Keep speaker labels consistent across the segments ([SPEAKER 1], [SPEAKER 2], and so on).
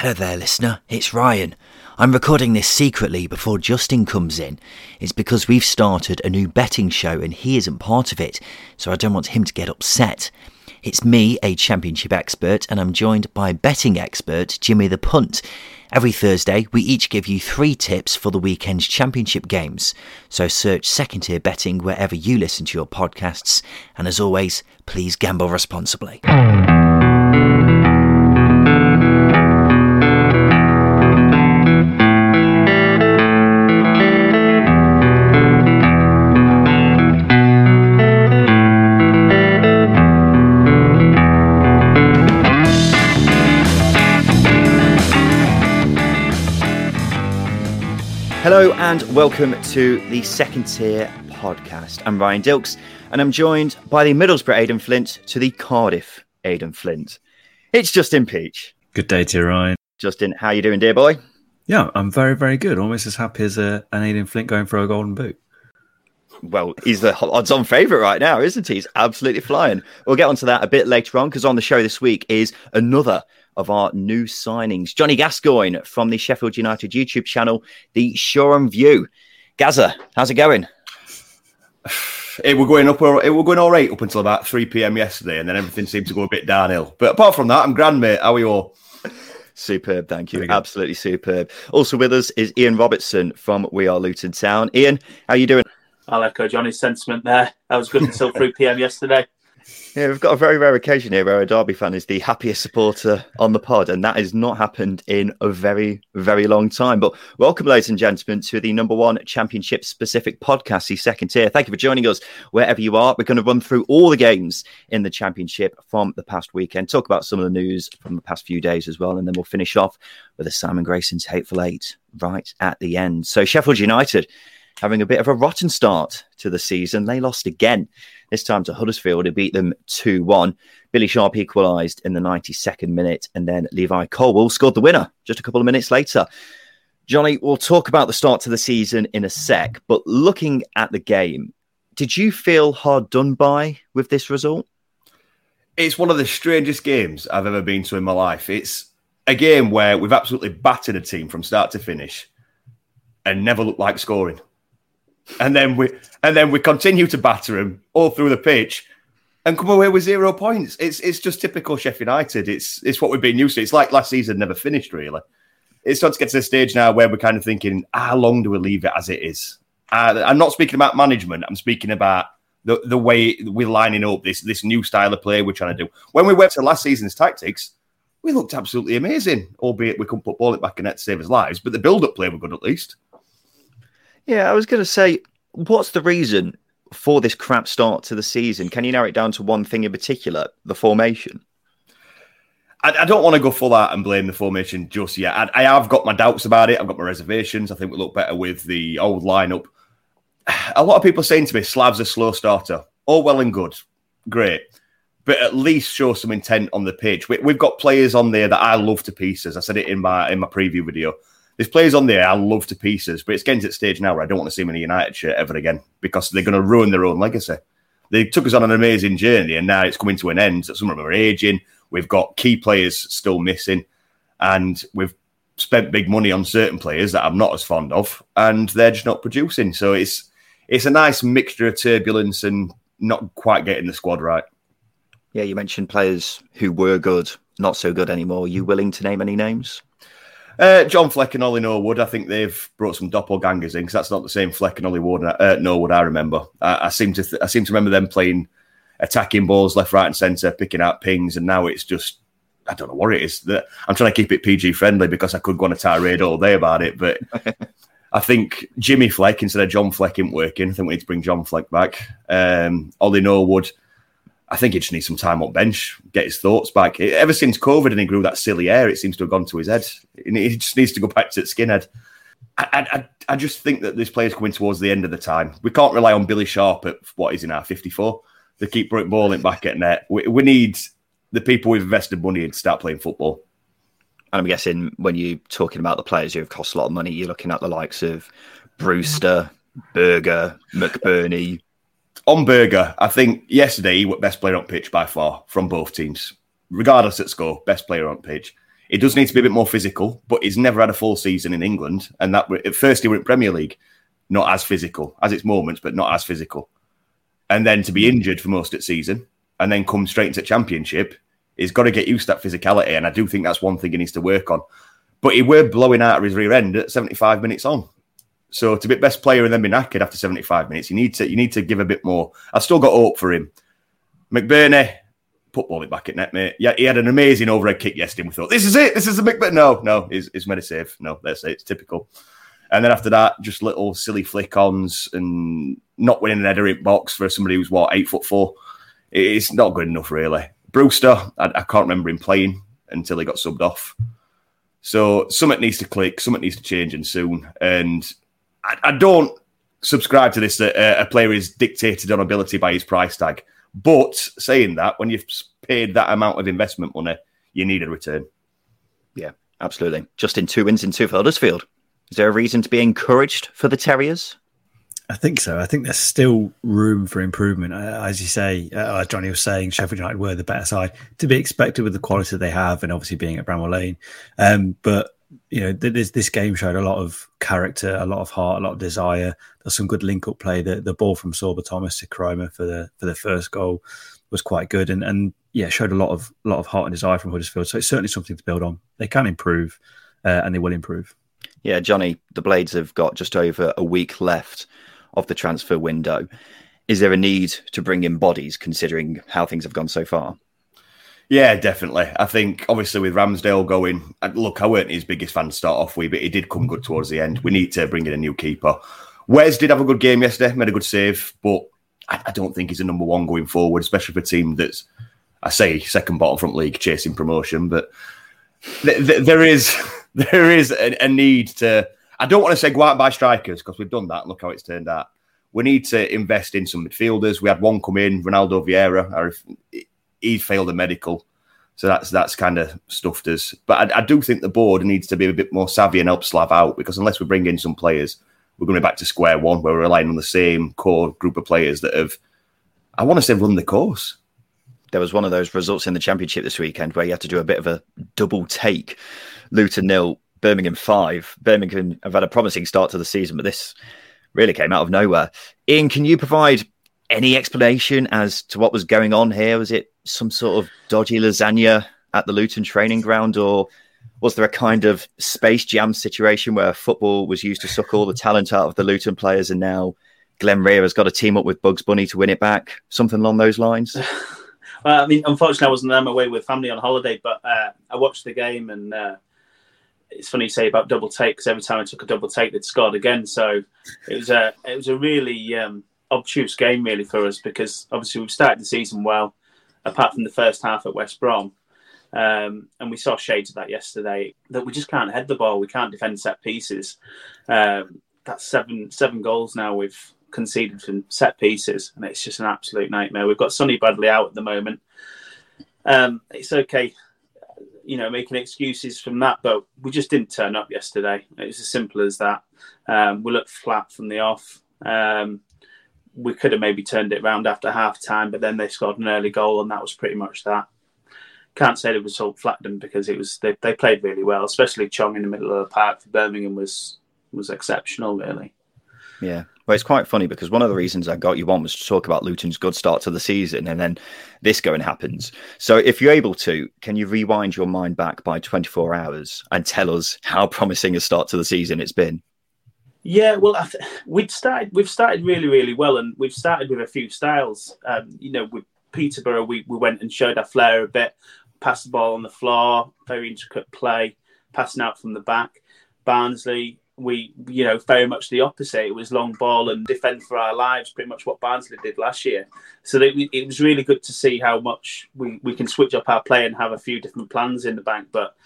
[SPEAKER 1] Hello there, listener. It's Ryan. I'm recording this secretly before Justin comes in. It's because we've started a new betting show and he isn't part of it, so I don't want him to get upset. It's me, a championship expert, and I'm joined by betting expert Jimmy the Punt. Every Thursday, we each give you three tips for the weekend's championship games. So search second tier betting wherever you listen to your podcasts. And as always, please gamble responsibly. Hello and welcome to the second tier podcast. I'm Ryan Dilks and I'm joined by the Middlesbrough Aden Flint to the Cardiff Aden Flint. It's Justin Peach.
[SPEAKER 2] Good day to you, Ryan.
[SPEAKER 1] Justin, how you doing, dear boy?
[SPEAKER 2] Yeah, I'm very, very good. Almost as happy as a, an Aden Flint going for a golden boot.
[SPEAKER 1] Well, he's the odds-on favourite right now, isn't he? He's absolutely flying. We'll get onto that a bit later on because on the show this week is another of our new signings. Johnny Gascoigne from the Sheffield United YouTube channel, the Shoreham View. Gaza, how's it going?
[SPEAKER 3] It were going up. It were going all right up until about three p.m. yesterday, and then everything seemed to go a bit downhill. But apart from that, I'm grand, mate. How are you all?
[SPEAKER 1] Superb, thank you. Absolutely superb. Also with us is Ian Robertson from We Are Luton Town. Ian, how are you doing?
[SPEAKER 4] I'll echo Johnny's sentiment there. That was good until 3 p.m. yesterday.
[SPEAKER 1] Yeah, we've got a very rare occasion here where a Derby fan is the happiest supporter on the pod, and that has not happened in a very, very long time. But welcome, ladies and gentlemen, to the number one championship specific podcast, the second tier. Thank you for joining us wherever you are. We're going to run through all the games in the championship from the past weekend, talk about some of the news from the past few days as well, and then we'll finish off with a Simon Grayson's Hateful Eight right at the end. So, Sheffield United having a bit of a rotten start to the season. They lost again, this time to Huddersfield, who beat them 2 1. Billy Sharp equalised in the 92nd minute, and then Levi Colwill scored the winner just a couple of minutes later. Johnny, we'll talk about the start to the season in a sec, but looking at the game, did you feel hard done by with this result?
[SPEAKER 3] It's one of the strangest games I've ever been to in my life. It's a game where we've absolutely battered a team from start to finish and never looked like scoring and then we and then we continue to batter them all through the pitch and come away with zero points. It's it's just typical Sheffield United. It's it's what we've been used to. It's like last season never finished really. It's starting to get to the stage now where we're kind of thinking, how long do we leave it as it is? Uh, I'm not speaking about management. I'm speaking about the the way we're lining up this this new style of play we're trying to do. When we went to last season's tactics, we looked absolutely amazing, albeit we couldn't put ball it back in net to save his lives. But the build up play were good at least.
[SPEAKER 1] Yeah, I was going to say, what's the reason for this crap start to the season? Can you narrow it down to one thing in particular, the formation?
[SPEAKER 3] I, I don't want to go full out and blame the formation just yet. I, I, have got my doubts about it. I've got my reservations. I think we look better with the old lineup. A lot of people are saying to me, Slav's a slow starter. All well and good. Great. But at least show some intent on the pitch. We, we've got players on there that I love to pieces. I said it in my in my preview video. There's players on there I love to pieces, but it's getting to the stage now where I don't want to see them in a United shirt ever again because they're going to ruin their own legacy. They took us on an amazing journey, and now it's coming to an end. Some of them are aging. We've got key players still missing, and we've spent big money on certain players that I'm not as fond of, and they're just not producing. So it's it's a nice mixture of turbulence and not quite getting the squad right.
[SPEAKER 1] Yeah, you mentioned players who were good, not so good anymore. Are you willing to name any names?
[SPEAKER 3] Uh, John Fleck and Ollie Norwood, I think they've brought some doppelgangers in because that's not the same Fleck and Ollie Wood, uh, Norwood I remember. I, I seem to th- I seem to remember them playing attacking balls left, right, and centre, picking out pings, and now it's just I don't know what it is. That I'm trying to keep it PG friendly because I could go on a tirade all day about it, but I think Jimmy Fleck instead of John Fleck isn't working. I think we need to bring John Fleck back. Um, Ollie Norwood. I think he just needs some time on bench, get his thoughts back. Ever since COVID and he grew that silly hair, it seems to have gone to his head. He just needs to go back to skinhead. I, I, I just think that this player's coming towards the end of the time. We can't rely on Billy Sharp at what is in our 54 to keep balling back at net. We, we need the people we've invested money in to start playing football.
[SPEAKER 1] And I'm guessing when you're talking about the players who have cost a lot of money, you're looking at the likes of Brewster, Berger, McBurnie,
[SPEAKER 3] on Berger, I think yesterday he was best player on pitch by far from both teams, regardless at score. Best player on pitch. It does need to be a bit more physical, but he's never had a full season in England, and that at first he went Premier League, not as physical as its moments, but not as physical. And then to be injured for most of the season, and then come straight into Championship, he's got to get used to that physicality, and I do think that's one thing he needs to work on. But he were blowing out of his rear end at 75 minutes on. So to be best player and then be knackered after 75 minutes, you need to you need to give a bit more. I've still got hope for him. McBurnie, put ball it back at net, mate. Yeah, he had an amazing overhead kick yesterday. We thought, this is it. This is the McBurnie. No, no, he's, he's made a save. No, let's say it's typical. And then after that, just little silly flick ons and not winning an header in box for somebody who's what eight foot four. It's not good enough, really. Brewster, I, I can't remember him playing until he got subbed off. So something needs to click, something needs to change, and soon. And I, I don't subscribe to this that uh, a player is dictated on ability by his price tag. But saying that, when you've paid that amount of investment money, you need a return.
[SPEAKER 1] Yeah, absolutely. Just in two wins in two for Huddersfield. Is there a reason to be encouraged for the Terriers?
[SPEAKER 2] I think so. I think there's still room for improvement. Uh, as you say, uh, Johnny was saying, Sheffield United were the better side to be expected with the quality they have, and obviously being at Bramall Lane. Um, but you know, this this game showed a lot of character, a lot of heart, a lot of desire. There's some good link up play. The the ball from Sorba Thomas to Koroma for the for the first goal was quite good, and and yeah, showed a lot of lot of heart and desire from Huddersfield. So it's certainly something to build on. They can improve, uh, and they will improve.
[SPEAKER 1] Yeah, Johnny, the Blades have got just over a week left of the transfer window. Is there a need to bring in bodies, considering how things have gone so far?
[SPEAKER 3] Yeah, definitely. I think obviously with Ramsdale going, uh, look, I weren't his biggest fan to start off with, but he did come good towards the end. We need to bring in a new keeper. Wes did have a good game yesterday, made a good save, but I, I don't think he's a number one going forward, especially for a team that's, I say, second bottom front league chasing promotion. But th- th- there is there is a, a, need to. I don't want to say go out and buy strikers because we've done that. Look how it's turned out. We need to invest in some midfielders. We had one come in, Ronaldo Vieira he failed a medical. So that's that's kind of stuffed us. But I, I, do think the board needs to be a bit more savvy and help Slav out because unless we bring in some players, we're going to be back to square one where we're relying on the same core group of players that have, I want to say, run the course.
[SPEAKER 1] There was one of those results in the championship this weekend where you had to do a bit of a double take. Luton nil, Birmingham five. Birmingham have had a promising start to the season, but this really came out of nowhere. Ian, can you provide any explanation as to what was going on here? Was it some sort of dodgy lasagna at the Luton training ground, or was there a kind of space jam situation where football was used to suck all the talent out of the Luton players, and now Glen Rea has got to team up with Bugs Bunny to win it back? Something along those lines.
[SPEAKER 4] well, I mean, unfortunately, I wasn't there. I'm away with family on holiday, but uh, I watched the game, and uh, it's funny you say about double take because every time I took a double take, they'd scored again. So it was a it was a really um, obtuse game really for us because obviously we've started the season well apart from the first half at West Brom. Um, and we saw shades of that yesterday. That we just can't head the ball. We can't defend set pieces. Um, that's seven seven goals now we've conceded from set pieces, and it's just an absolute nightmare. We've got Sonny Bradley out at the moment. Um, it's okay, you know, making excuses from that, but we just didn't turn up yesterday. It was as simple as that. Um, we looked flat from the off. Um, we could have maybe turned it around after half time, but then they scored an early goal, and that was pretty much that. Can't say the result flattened them because it was they, they played really well, especially Chong in the middle of the park for Birmingham was was exceptional, really.
[SPEAKER 1] Yeah. Well, it's quite funny because one of the reasons I got you on was to talk about Luton's good start to the season, and then this going happens. So, if you're able to, can you rewind your mind back by 24 hours and tell us how promising a start to the season it's been?
[SPEAKER 4] Yeah, well, th- we'd started. We've started really, really well, and we've started with a few styles. Um, you know, with Peterborough, we, we went and showed our flair a bit, passed the ball on the floor, very intricate play, passing out from the back. Barnsley, we, you know, very much the opposite. It was long ball and defend for our lives, pretty much what Barnsley did last year. So it, it was really good to see how much we, we can switch up our play and have a few different plans in the bank. But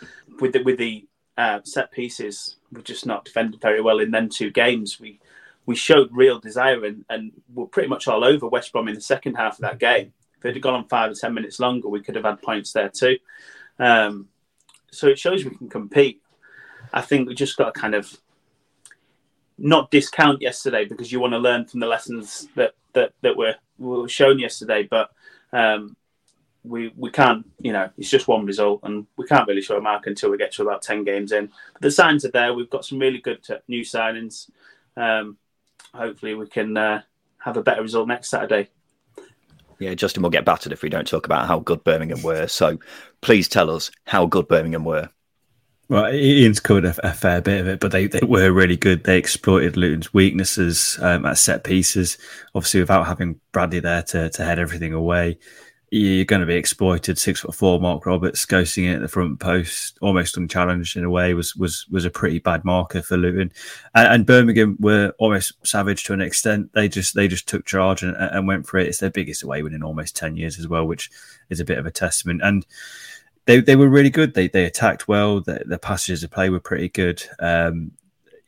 [SPEAKER 4] with the, with the uh, set pieces, we're just not defended very well in them two games. We we showed real desire and, and were pretty much all over West Brom in the second half of that game. If it had gone on five or ten minutes longer, we could have had points there too. Um, so it shows we can compete. I think we just got to kind of not discount yesterday because you want to learn from the lessons that that, that were, were shown yesterday, but um, we we can't, you know, it's just one result, and we can't really show a mark until we get to about ten games in. But the signs are there. We've got some really good new signings. Um, hopefully, we can uh, have a better result next Saturday.
[SPEAKER 1] Yeah, Justin will get battered if we don't talk about how good Birmingham were. So please tell us how good Birmingham were.
[SPEAKER 2] Well, Ian's covered a, a, fair bit of it, but they, they were really good. They exploited Luton's weaknesses um, at set pieces. Obviously, without having Bradley there to, to head everything away, you're going to be exploited. Six foot four, Marc Roberts ghosting it at the front post, almost unchallenged in a way, was was was a pretty bad marker for Luton. And, and Birmingham were almost savage to an extent. They just they just took charge and, and went for it. It's their biggest away win in almost ten years as well, which is a bit of a testament. And they they were really good. They they attacked well. The, the passages of play were pretty good. Um,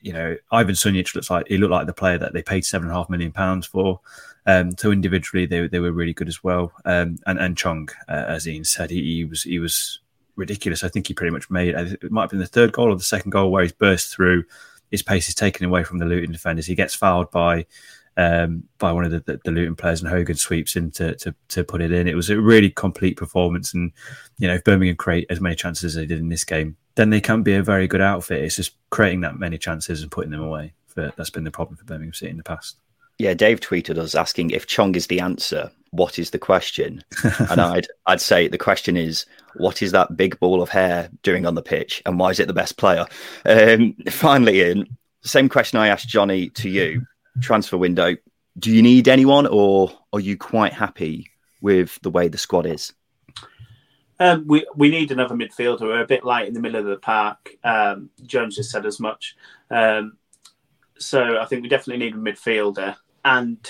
[SPEAKER 2] you know, Ivan Sunjic looks like he looked like the player that they paid seven and a half million pounds for. Um, so individually, they they were really good as well. Um, and and Chong, uh, as Ian said, he, he was he was ridiculous. I think he pretty much made it might have been the third goal or the second goal where he's burst through. His pace is taken away from the Luton defenders. He gets fouled by um, by one of the, the, the, Luton players, and Hogan sweeps in to, to, to put it in. It was a really complete performance, and you know if Birmingham create as many chances as they did in this game, then they can be a very good outfit. It's just creating that many chances and putting them away. For, that's been the problem for Birmingham City in the past.
[SPEAKER 1] Yeah, Dave tweeted us asking if Chong is the answer. What is the question? and I'd I'd say the question is what is that big ball of hair doing on the pitch, and why is it the best player? Um, finally, in same question I asked Johnny to you transfer window, do you need anyone or are you quite happy with the way the squad is?
[SPEAKER 4] Um, we we need another midfielder. We're a bit light in the middle of the park. Um, Jones has said as much. Um, so I think we definitely need a midfielder and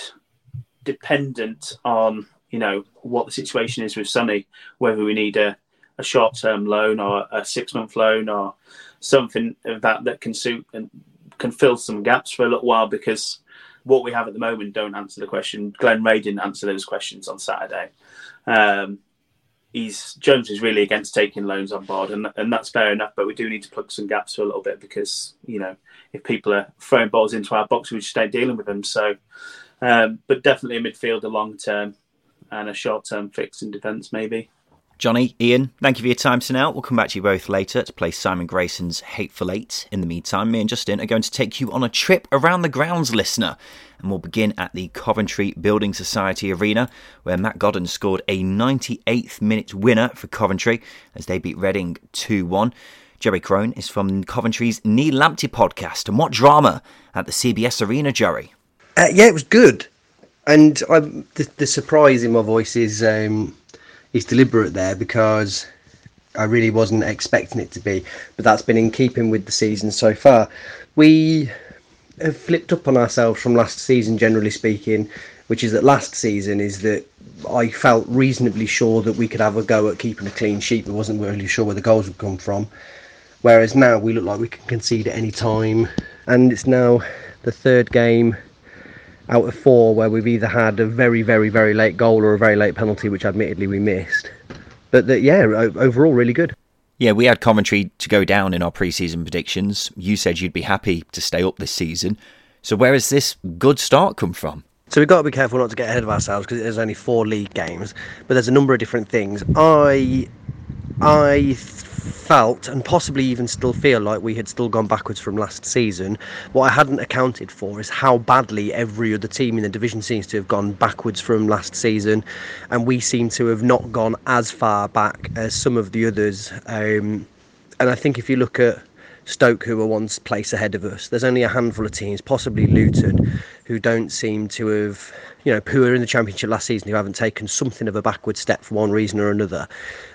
[SPEAKER 4] dependent on you know what the situation is with Sonny, whether we need a, a short term loan or a six month loan or something of that that can suit and can fill some gaps for a little while because what we have at the moment don't answer the question. Glen Rea didn't answer those questions on Saturday. Um, he's Jones is really against taking loans on board, and and that's fair enough. But we do need to plug some gaps for a little bit because you know if people are throwing balls into our box, we just ain't dealing with them. So, um, but definitely a midfielder long term and a short term fix in defence maybe.
[SPEAKER 1] Johnny, Ian, thank you for your time tonight. We'll come back to you both later to play Simon Grayson's Hateful Eight. In the meantime, me and Justin are going to take you on a trip around the grounds, listener. And we'll begin at the Coventry Building Society Arena, where Matt Godden scored a 98th minute winner for Coventry as they beat Reading 2 1. Jerry Crone is from Coventry's Neil Lamptey podcast. And what drama at the CBS Arena, Jerry?
[SPEAKER 5] Uh, yeah, it was good. And the, the, surprise in my voice is. Um is deliberate there because I really wasn't expecting it to be, but that's been in keeping with the season so far. We have flipped up on ourselves from last season, generally speaking, which is that last season is that I felt reasonably sure that we could have a go at keeping a clean sheet, but wasn't really sure where the goals would come from. Whereas now we look like we can concede at any time, and it's now the third game out of four where we've either had a very, very, very late goal or a very late penalty, which admittedly we missed. But that, yeah, overall, really good.
[SPEAKER 1] Yeah, we had Coventry to go down in our preseason predictions. You said you'd be happy to stay up this season. So where has this good start come from?
[SPEAKER 5] So we've got to be careful not to get ahead of ourselves because there's only four league games, but there's a number of different things. I, I felt and possibly even still feel like we had still gone backwards from last season. What I hadn't accounted for is how badly every other team in the division seems to have gone backwards from last season, and we seem to have not gone as far back as some of the others. Um, and I think if you look at Stoke, who were once place ahead of us. There's only a handful of teams, possibly Luton, who don't seem to have, you know, who were in the Championship last season, who haven't taken something of a backward step for one reason or another.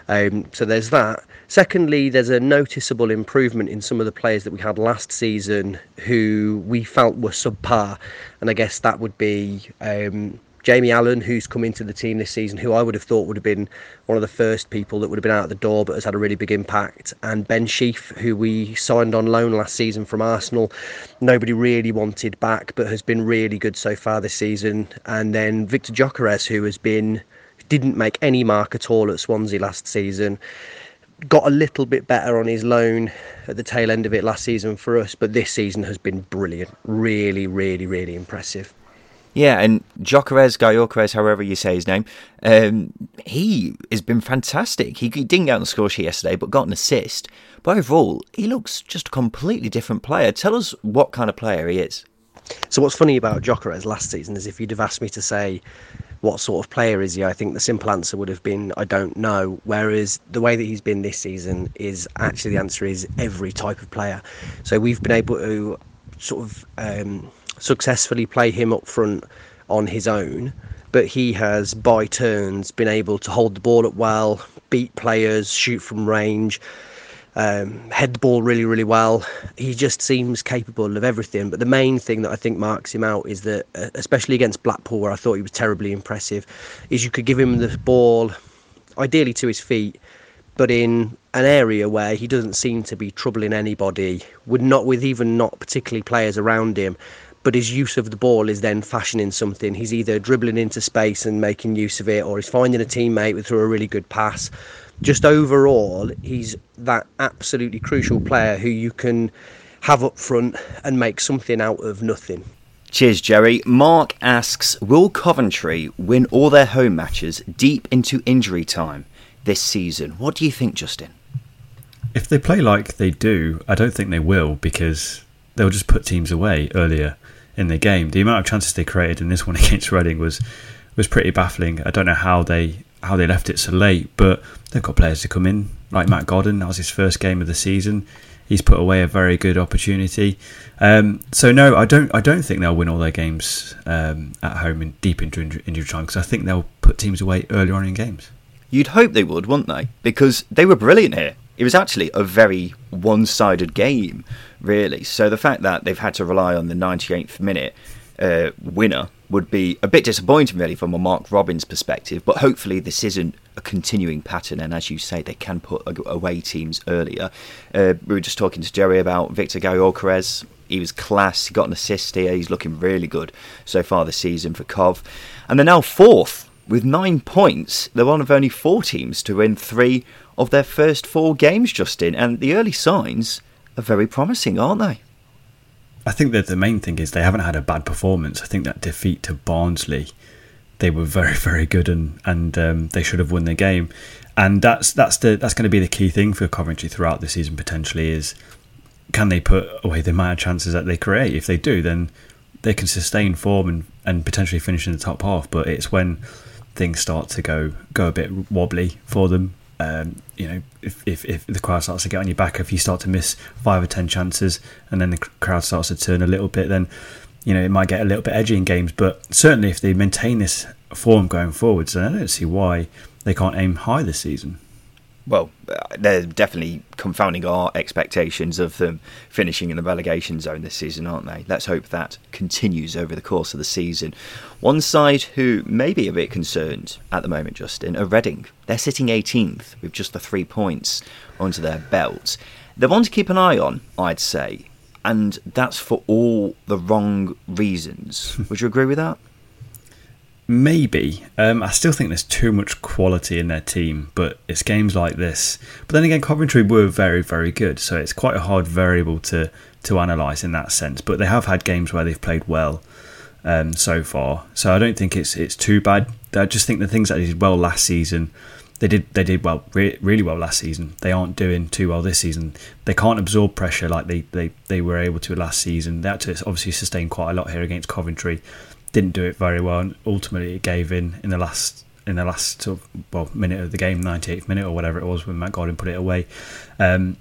[SPEAKER 5] Um, so there's that. Secondly, there's a noticeable improvement in some of the players that we had last season who we felt were subpar, and I guess that would be. Um, Jamie Allen, who's come into the team this season, who I would have thought would have been one of the first people that would have been out the door, but has had a really big impact. And Ben Sheaf, who we signed on loan last season from Arsenal, nobody really wanted back, but has been really good so far this season. And then Viktor Gyökeres, who has been didn't make any mark at all at Swansea last season. Got a little bit better on his loan at the tail end of it last season for us, but this season has been brilliant. Really, really, really impressive.
[SPEAKER 1] Yeah, and Gyökeres, Gyökeres, however you say his name, um, he has been fantastic. He, he didn't get on the score sheet yesterday, but got an assist. But overall, he looks just a completely different player. Tell us what kind of player he is.
[SPEAKER 5] So what's funny about Gyökeres last season is if you'd have asked me to say what sort of player is he, I think the simple answer would have been I don't know. Whereas the way that he's been this season is actually the answer is every type of player. So we've been able to sort of um, successfully play him up front on his own, but he has by turns been able to hold the ball up well, beat players, shoot from range um, head the ball really, really well. He just seems capable of everything. But the main thing that I think marks him out is that, uh, especially against Blackpool, where I thought he was terribly impressive, is you could give him the ball, ideally to his feet, but in an area where he doesn't seem to be troubling anybody, would not with even not particularly players around him. But his use of the ball is then fashioning something. He's either dribbling into space and making use of it, or he's finding a teammate through a really good pass just overall, he's that absolutely crucial player who you can have up front and make something out of nothing.
[SPEAKER 1] Cheers, Jerry. Mark asks Will Coventry win all their home matches deep into injury time this season? What do you think, Justin?
[SPEAKER 2] If they play like they do, I don't think they will because they'll just put teams away earlier in the game. The amount of chances they created in this one against Reading was was pretty baffling. I don't know how they how they left it so late, but they've got players to come in like Matt Godden. That was his first game of the season. He's put away a very good opportunity. Um, so no, I don't. I don't think they'll win all their games um, at home in deep into injury time because I think they'll put teams away earlier on in games.
[SPEAKER 1] You'd hope they would, wouldn't they? Because they were brilliant here. It was actually a very one-sided game, really. So the fact that they've had to rely on the 98th minute uh, winner would be a bit disappointing, really, from a Mark Robins perspective. But hopefully, this isn't a continuing pattern. And as you say, they can put away teams earlier. Uh, we were just talking to Jerry about Viktor Gyökeres. He was class. He got an assist here. He's looking really good so far this season for Cov. And they're now fourth with nine points. They're one of only four teams to win three of their first four games, Justin. And the early signs are very promising, aren't they?
[SPEAKER 2] I think that the main thing is they haven't had a bad performance. I think that defeat to Barnsley, they were very very good and and um, they should have won the game. And that's that's the that's going to be the key thing for Coventry throughout the season potentially is can they put away the amount of chances that they create? If they do, then they can sustain form and, and potentially finish in the top half. But it's when things start to go go a bit wobbly for them um, you know, if, if, if, the crowd starts to get on your back, if you start to miss five or ten chances, and then the crowd starts to turn a little bit, then you know it might get a little bit edgy in games. But certainly, if they maintain this form going forwards, then I don't see why they can't aim high this season
[SPEAKER 1] well, they're definitely confounding our expectations of them finishing in the relegation zone this season, aren't they? Let's hope that continues over the course of the season. One side who may be a bit concerned at the moment, Justin, are Reading. They're sitting 18th with just the three points onto their belt. They're one to keep an eye on, I'd say, and that's for all the wrong reasons. Would you agree with that?
[SPEAKER 2] Maybe. Um, I still think there's too much quality in their team, but it's games like this. But then again, Coventry were very, very good, so it's quite a hard variable to to analyse in that sense. But they have had games where they've played well um, so far, so I don't think it's it's too bad. I just think the things that they did well last season, they did they did well re- really well last season. They aren't doing too well this season. They can't absorb pressure like they, they, they were able to last season. They had to obviously sustain quite a lot here against Coventry didn't do it very well, and ultimately it gave in in the last in the last well minute of the game, 98th minute or whatever it was when Matt Godden put it away. Um,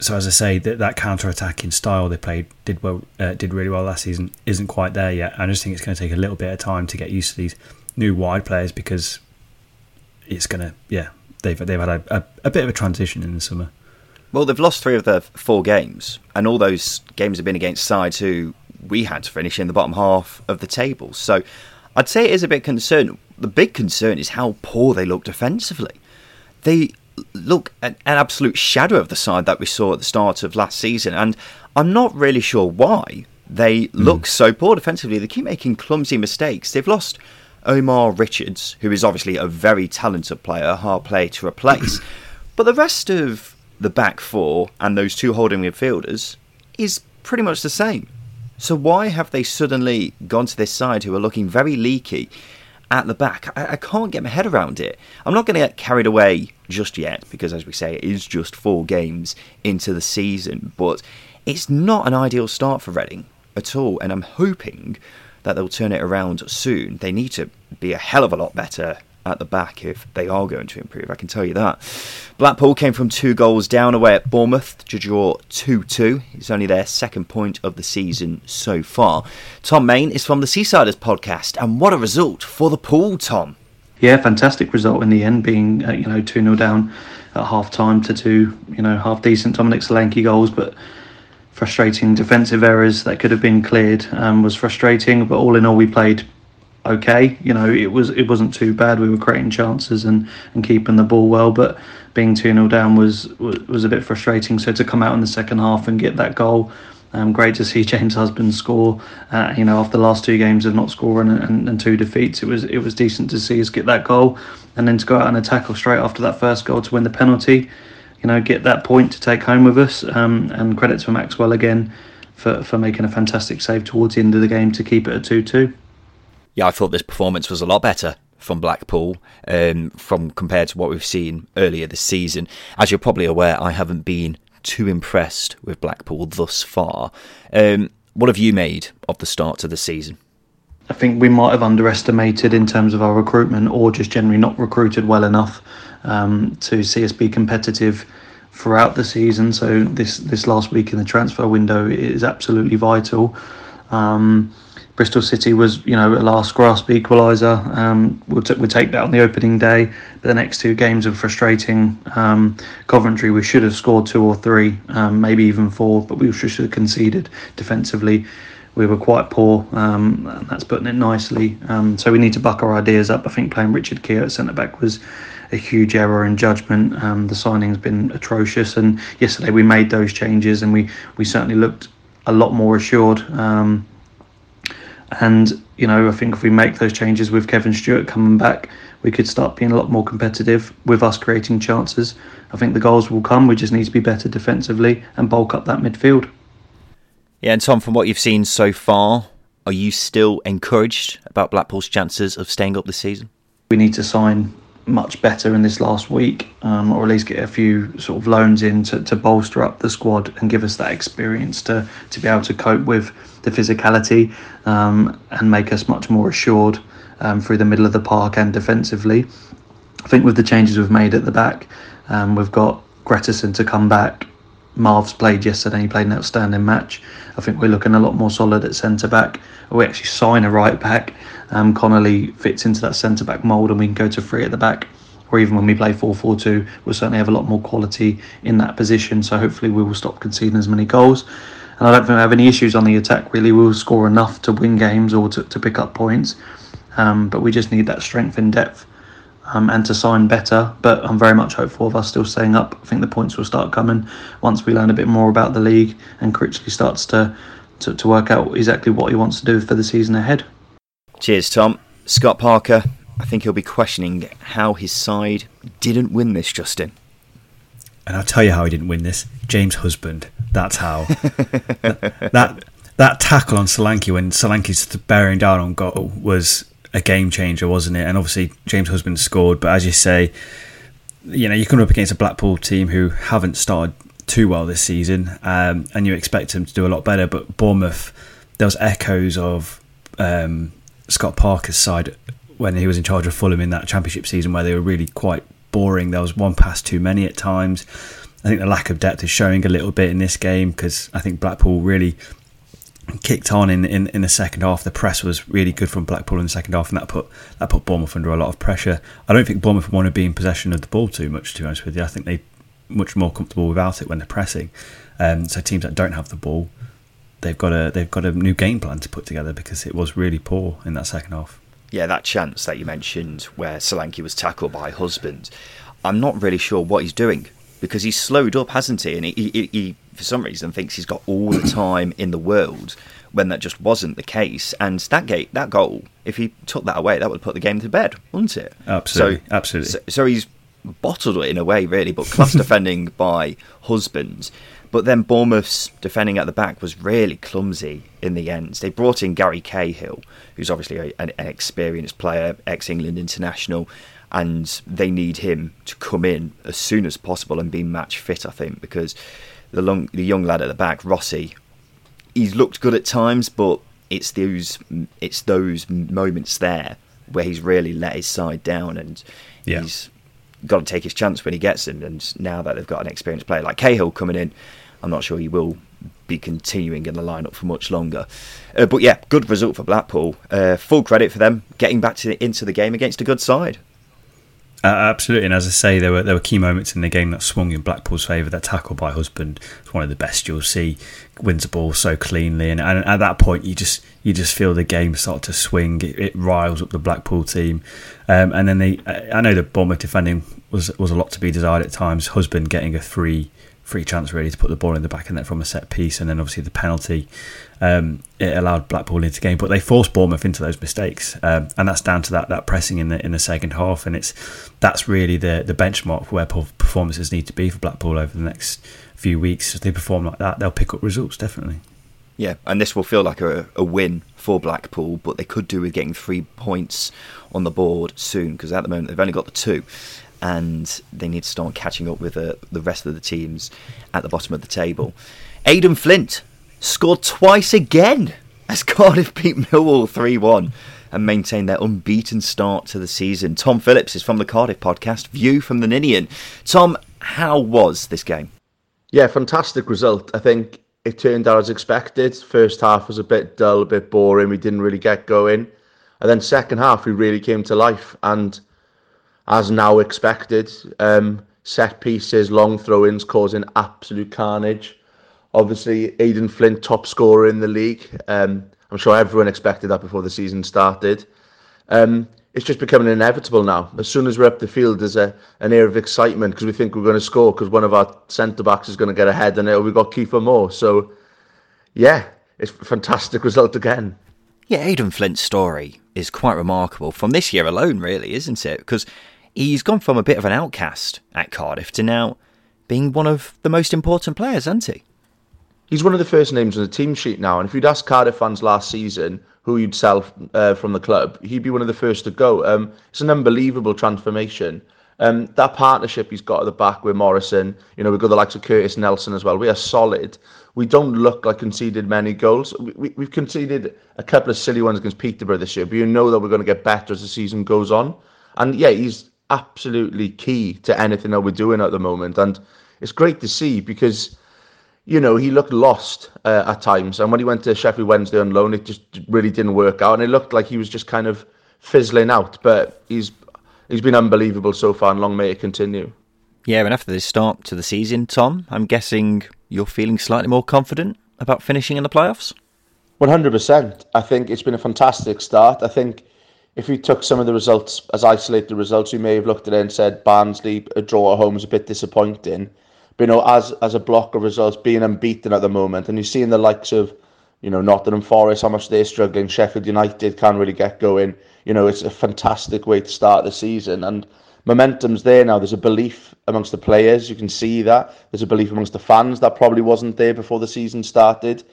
[SPEAKER 2] so as I say, that that counter attacking style they played did well, uh, did really well last season isn't quite there yet. I just think it's going to take a little bit of time to get used to these new wide players because it's going to yeah they've they've had a, a, a bit of a transition in the summer.
[SPEAKER 1] Well, they've lost three of their four games, and all those games have been against sides who we had to finish in the bottom half of the table. So I'd say it is a bit concerned. The big concern is how poor they look defensively. They look an, an absolute shadow of the side that we saw at the start of last season, and I'm not really sure why they mm. look so poor defensively. They keep making clumsy mistakes. They've lost Omar Richards, who is obviously a very talented player, a hard player to replace. but the rest of the back four and those two holding midfielders is pretty much the same. So why have they suddenly gone to this side who are looking very leaky at the back? I, I can't get my head around it. I'm not going to get carried away just yet because, as we say, it is just four games into the season. But it's not an ideal start for Reading at all, and I'm hoping that they'll turn it around soon. They need to be a hell of a lot better at the back if they are going to improve. I can tell you that. Blackpool came from two goals down away at Bournemouth to draw 2 2. It's only their second point of the season so far. Tom Main is from the Seasiders podcast, and what a result for the pool, Tom.
[SPEAKER 6] Yeah, fantastic result in the end, being uh, you know 2 0 down at half time to two, you know, half decent Dominic Solanke goals, but frustrating defensive errors that could have been cleared um, was frustrating. But all in all, we played okay. You know, it was it wasn't too bad. We were creating chances and, and keeping the ball well, but being 2 0 down was, was was a bit frustrating. So to come out in the second half and get that goal, um, great to see James Husband score. Uh, you know, after the last two games of not scoring and, and, two defeats, it was it was decent to see us get that goal, and then to go out and a tackle straight after that first goal to win the penalty. You know, get that point to take home with us. Um, and credit to Maxwell again for, for making a fantastic save towards the end of the game to keep it at 2 2
[SPEAKER 1] yeah, I thought this performance was a lot better from Blackpool um, from compared to what we've seen earlier this season. As you're probably aware, I haven't been too impressed with Blackpool thus far. Um, what have you made of the start to the season?
[SPEAKER 6] I think we might have underestimated in terms of our recruitment, or just generally not recruited well enough um, to see us be competitive throughout the season. So this this last week in the transfer window is absolutely vital. Um, Bristol City was, you know, a last grasp equaliser. Um, we'll, t- we'll take that on the opening day. But the next two games are frustrating. Um, Coventry, we should have scored two or three, um, maybe even four, but we should have conceded defensively. We were quite poor, um, and that's putting it nicely. Um, so we need to buck our ideas up. I think playing Richard Keogh at centre back was a huge error in judgment. Um, the signing's been atrocious, and yesterday we made those changes, and we, we certainly looked a lot more assured. Um, and you know, I think if we make those changes with Kevin Stewart coming back, we could start being a lot more competitive with us creating chances. I think the goals will come. We just need to be better defensively and bulk up that midfield.
[SPEAKER 1] Yeah, and Tom, from what you've seen so far, are you still encouraged about Blackpool's chances of staying up this season?
[SPEAKER 6] We need to sign much better in this last week, um, or at least get a few sort of loans in to, to bolster up the squad and give us that experience to, to be able to cope with the physicality um, and make us much more assured um, through the middle of the park and defensively. I think with the changes we've made at the back, um, we've got Gretarsson to come back. Marv's played yesterday, he played an outstanding match. I think we're looking a lot more solid at centre back. We actually sign a right back. Um, Connolly fits into that centre back mould and we can go to three at the back. Or even when we play 4 4 2, we'll certainly have a lot more quality in that position. So hopefully we will stop conceding as many goals and I don't think we have any issues on the attack. Really, we'll score enough to win games or to, to pick up points, um, but we just need that strength in depth um, and to sign better. But I'm very much hopeful of us still staying up. I think the points will start coming once we learn a bit more about the league and Critchley starts to, to, to work out exactly what he wants to do for the season ahead.
[SPEAKER 1] Cheers, Tom. Scott Parker, I think he'll be questioning how his side didn't win this, Justin.
[SPEAKER 2] And I'll tell you how he didn't win this. James Husband. That's how. that, that, that tackle on Solanke when Solanke's bearing down on goal was a game changer, wasn't it? And obviously James Husband scored, but as you say, you know you come up against a Blackpool team who haven't started too well this season, um, and you expect them to do a lot better. But Bournemouth, there was echoes of um, Scott Parker's side when he was in charge of Fulham in that Championship season, where they were really quite boring. There was one pass too many at times. I think the lack of depth is showing a little bit in this game because I think Blackpool really kicked on in, in, in the second half. The press was really good from Blackpool in the second half, and that put that put Bournemouth under a lot of pressure. I don't think Bournemouth want to be in possession of the ball too much. To be honest with you, I think they much more comfortable without it when they're pressing. Um, so teams that don't have the ball, they've got a they've got a new game plan to put together because it was really poor in that second half.
[SPEAKER 1] Yeah, that chance that you mentioned where Solanke was tackled by Husband, I'm not really sure what he's doing because he's slowed up, hasn't he? And he, he, he, for some reason, thinks he's got all the time in the world when that just wasn't the case. And that gate, that goal, if he took that away, that would put the game to bed, wouldn't it?
[SPEAKER 2] Absolutely, so, absolutely.
[SPEAKER 1] So, so he's bottled it in a way, really, but class defending by Husbands. But then Bournemouth's defending at the back was really clumsy in the end. They brought in Gary Cahill, who's obviously a, an, an experienced player, ex England international, and they need him to come in as soon as possible and be match fit. I think because the long, the young lad at the back, Rossi, he's looked good at times, but it's those it's those moments there where he's really let his side down and yeah. he's got to take his chance when he gets in. And now that they've got an experienced player like Cahill coming in, I'm not sure he will be continuing in the lineup for much longer. Uh, but yeah, good result for Blackpool. Uh, full credit for them getting back to into the game against a good side.
[SPEAKER 2] Uh, absolutely, and as I say, there were there were key moments in the game that swung in Blackpool's favour. That tackle by Husband was one of the best you'll see. Wins the ball so cleanly, and, and at that point, you just you just feel the game start to swing. It, it riles up the Blackpool team, um, and then they. I know the Bournemouth defending was was a lot to be desired at times. Husband getting a free free chance really to put the ball in the back of net from a set piece, and then obviously the penalty. Um, it allowed Blackpool into game, but they forced Bournemouth into those mistakes, um, and that's down to that that pressing in the in the second half, and it's that's really the the benchmark where performances need to be for Blackpool over the next few weeks. If they perform like that, they'll pick up results definitely.
[SPEAKER 1] Yeah, and this will feel like a, a win for Blackpool, but they could do with getting three points on the board soon because at the moment they've only got the two and they need to start catching up with uh, the rest of the teams at the bottom of the table. Aden Flint scored twice again as Cardiff beat Millwall 3 1 and maintained their unbeaten start to the season. Tom Phillips is from the Cardiff podcast, View from the Ninian. Tom, how was this game?
[SPEAKER 7] Yeah, fantastic result. I think it turned out as expected. First half was a bit dull, a bit boring. We didn't really get going. And then second half, we really came to life. And as now expected. Um, set pieces, long throw-ins causing absolute carnage. Obviously, Aden Flint, top scorer in the league. Um, I'm sure everyone expected that before the season started. Um, it's just becoming inevitable now. As soon as we're up the field, there's a, an air of excitement because we think we're going to score because one of our centre backs is going to get ahead and we've got Kiefer Moore. So, yeah, it's a fantastic result again.
[SPEAKER 1] Yeah, Aden Flint's story is quite remarkable from this year alone, really, isn't it? Because he's gone from a bit of an outcast at Cardiff to now being one of the most important players, hasn't he?
[SPEAKER 7] He's one of the first names on the team sheet now. And if you'd ask Cardiff fans last season who you'd sell uh, from the club, he'd be one of the first to go. Um, it's an unbelievable transformation. Um, that partnership he's got at the back with Morrison, you know, we've got the likes of Curtis Nelson as well. We are solid. We don't look like conceded many goals. We, we, have conceded a couple of silly ones against Peterborough this year, but you know that we're going to get better as the season goes on. And yeah, he's absolutely key to anything that we're doing at the moment. And it's great to see because, you know, he looked lost uh, at times. And when he went to Sheffield Wednesday on loan, it just really didn't work out. And it looked like he was just kind of fizzling out. But he's he's been unbelievable so far, and long may it continue.
[SPEAKER 1] Yeah, and after this start to the season, Tom, I'm guessing you're feeling slightly more confident about finishing in the playoffs?
[SPEAKER 7] 100%. I think it's been a fantastic start. I think if we took some of the results as isolated results, we may have looked at it and said Barnsley a draw at home is a bit disappointing. But you know, as as a block of results, being unbeaten at the moment, and you're seeing the likes of, you know, Nottingham Forest, how much they're struggling. Sheffield United can't really get going. You know, it's a fantastic way to start the season, and momentum's there now. There's a belief amongst the players. You can see that. There's a belief amongst the fans that probably wasn't there before the season started.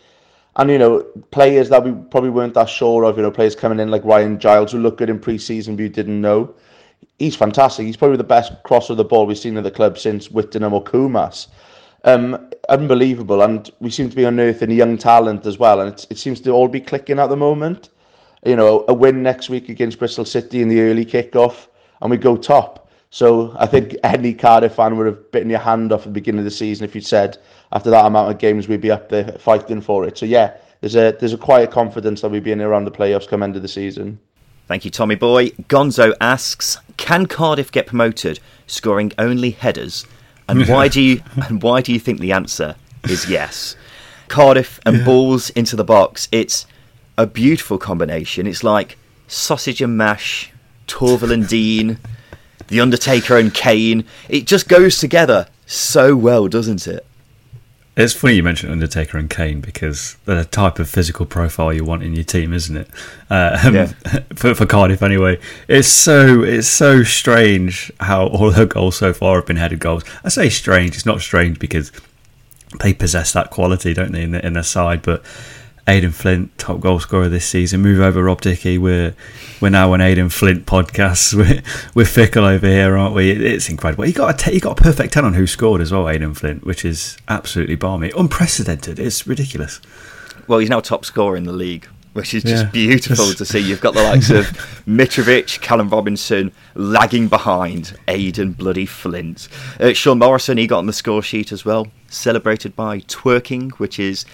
[SPEAKER 7] And, you know, players that we probably weren't that sure of, you know, players coming in like Ryan Giles who looked good in pre season but you didn't know. He's fantastic. He's probably the best crosser of the ball we've seen in the club since Whittingham or Kumas. Um, unbelievable. And we seem to be unearthing young talent as well. And it seems to all be clicking at the moment. You know, a win next week against Bristol City in the early kick-off and we go top. So I think any Cardiff fan would have bitten your hand off at the beginning of the season if you'd said after that amount of games we'd be up there fighting for it. So yeah, there's a there's a quiet confidence that we'd be in around the playoffs come end of the season.
[SPEAKER 1] Thank you, Tommy Boy. Gonzo asks, can Cardiff get promoted scoring only headers? And why do you and why do you think the answer is yes? Cardiff and yeah. balls into the box. It's a beautiful combination. It's like sausage and mash, Torvill and Dean, The Undertaker and Kane. It just goes together so well, doesn't it?
[SPEAKER 2] It's funny you mentioned Undertaker and Kane because they're the type of physical profile you want in your team, isn't it? Uh, yeah. for, for Cardiff, anyway. It's so it's so strange how all their goals so far have been headed goals. I say strange. It's not strange because they possess that quality, don't they, in, the, in their side? But Aden Flint, top goal scorer this season. Move over, Rob Dickie. We're we're now an Aden Flint podcast. We're, we're fickle over here, aren't we? It's incredible. He got a t- he got a perfect ten on who scored as well, Aden Flint, which is absolutely balmy, unprecedented. It's ridiculous.
[SPEAKER 1] Well, he's now top scorer in the league, which is just yeah. beautiful to see. You've got the likes of Mitrovic, Callum Robinson lagging behind Aden Bloody Flint. Uh, Sean Morrison, he got on the score sheet as well, celebrated by twerking, which is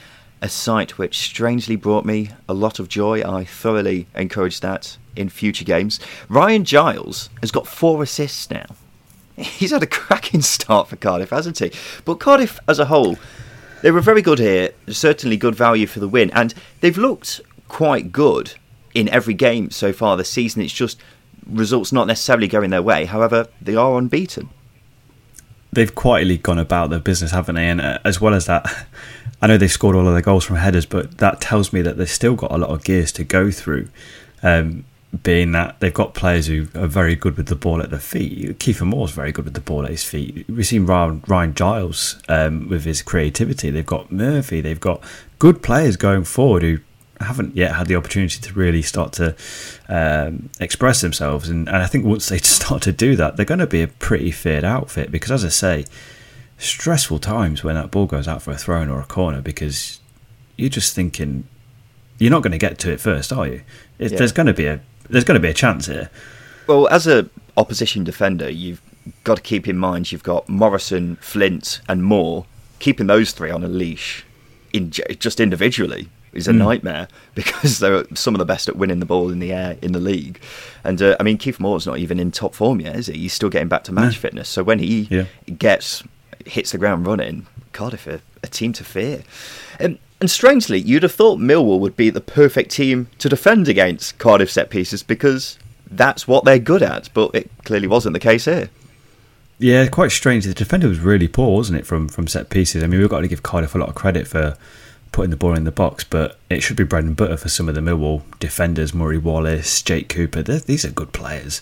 [SPEAKER 1] a sight which strangely brought me a lot of joy. I thoroughly encourage that in future games. Ryan Giles has got four assists now. He's had a cracking start for Cardiff, hasn't he? But Cardiff as a whole, they were very good here, certainly good value for the win, and they've looked quite good in every game so far this season. It's just results not necessarily going their way. However, they are unbeaten.
[SPEAKER 2] They've quietly gone about their business, haven't they? And uh, as well as that, I know they scored all of their goals from headers, but that tells me that they've still got a lot of gears to go through. Um, being that they've got players who are very good with the ball at their feet. Kieffer Moore's very good with the ball at his feet. We've seen Ryan, Ryan Giles um, with his creativity. They've got Murphy. They've got good players going forward who haven't yet had the opportunity to really start to um, express themselves. And, and I think once they start to do that, they're going to be a pretty feared outfit because, as I say, stressful times when that ball goes out for a throw in or a corner because you're just thinking you're not going to get to it first, are you? yeah. There's going to be a there's going to be a chance here.
[SPEAKER 1] Well, as a opposition defender, you've got to keep in mind you've got Morrison, Flint, and Moore. Keeping those three on a leash, in just individually, is a mm. nightmare because they're some of the best at winning the ball in the air in the league. And uh, I mean, Keith Moore's not even in top form yet, is he? He's still getting back to match fitness. So when he yeah. gets hits the ground running, Cardiff are a team to fear. Um, and strangely, you'd have thought Millwall would be the perfect team to defend against Cardiff set pieces because that's what they're good at, but it clearly wasn't the case here.
[SPEAKER 2] Yeah, quite strange. The defender was really poor, wasn't it, from from set pieces? I mean, we've got to give Cardiff a lot of credit for putting the ball in the box, but it should be bread and butter for some of the Millwall defenders, Murray Wallace, Jake Cooper. They're, these are good players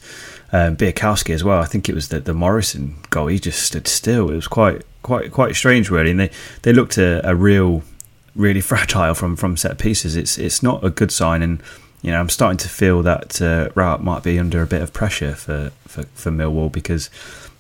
[SPEAKER 2] um, Bialkowski as well. I think it was the, the Morrison goal. He just stood still. It was quite quite quite strange, really. And they, they looked a, a real really fragile from, from set pieces. It's it's not a good sign, and you know I'm starting to feel that uh, might be under a bit of pressure for, for, for Millwall because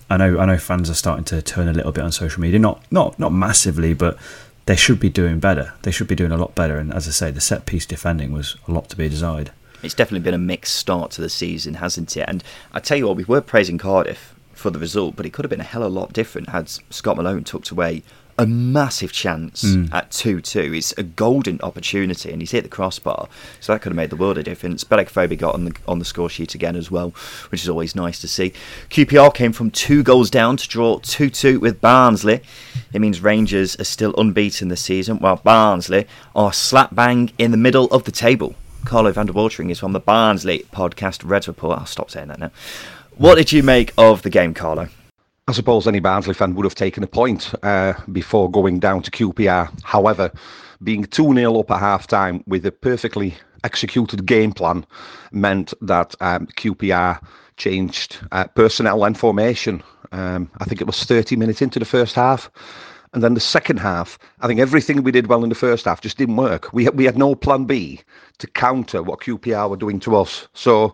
[SPEAKER 2] I know I know fans are starting to turn a little bit on social media. Not not not massively, but they should be doing better. They should be doing a lot better. And as I say, the set piece defending was a lot to be desired.
[SPEAKER 1] It's definitely been a mixed start to the season, hasn't it? And I tell you what, we were praising Cardiff for the result, but it could have been a hell of a lot different had Scott Malone tucked away a massive chance mm. at 2 2. It's a golden opportunity, and he's hit the crossbar, so that could have made the world a difference. Benik Afobe got on the, on the score sheet again as well, which is always nice to see. QPR came from two goals down to draw 2 2 with Barnsley. It means Rangers are still unbeaten this season, while Barnsley are slap bang in the middle of the table. Carlo van der Watering is from the Barnsley podcast Reds Report. I'll stop saying that now. What did you make of the game, Carlo?
[SPEAKER 8] I suppose any Barnsley fan would have taken a point uh, before going down to QPR. However, being 2 0 up at half time with a perfectly executed game plan meant that um, QPR changed uh, personnel and formation. Um, I think it was 30 minutes into the first half. And then the second half, I think everything we did well in the first half just didn't work. We we had no plan B to counter what QPR were doing to us. So,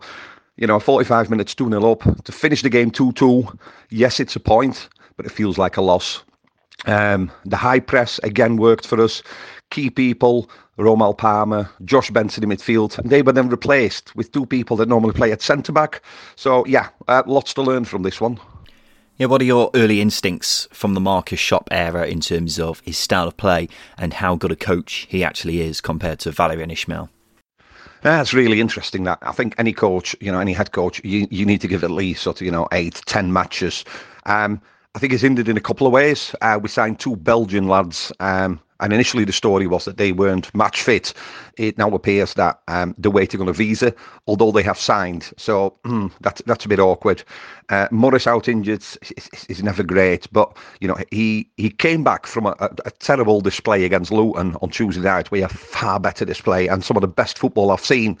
[SPEAKER 8] you know, 45 minutes 2 0 up to finish the game 2 2. Yes, it's a point, but it feels like a loss. Um, the high press again worked for us. Key people, Romal Palmer, Josh Benson in midfield, and they were then replaced with two people that normally play at centre back. So, yeah, uh, lots to learn from this one.
[SPEAKER 1] Yeah, what are your early instincts from the Markus Schopp era in terms of his style of play and how good a coach he actually is compared to Valérien Ismaël?
[SPEAKER 8] That's really interesting. That I think any coach, you know, any head coach, you, you need to give at least sort of you know eight, ten matches. Um, I think it's hindered in a couple of ways. Uh, we signed two Belgian lads um, and initially, the story was that they weren't match fit. It now appears that um, they're waiting on a visa, although they have signed. So mm, that's that's a bit awkward. Uh, Morris out injured is, is, never great, but you know he he came back from a, a, a, terrible display against Luton on Tuesday night. We have far better display and some of the best football I've seen.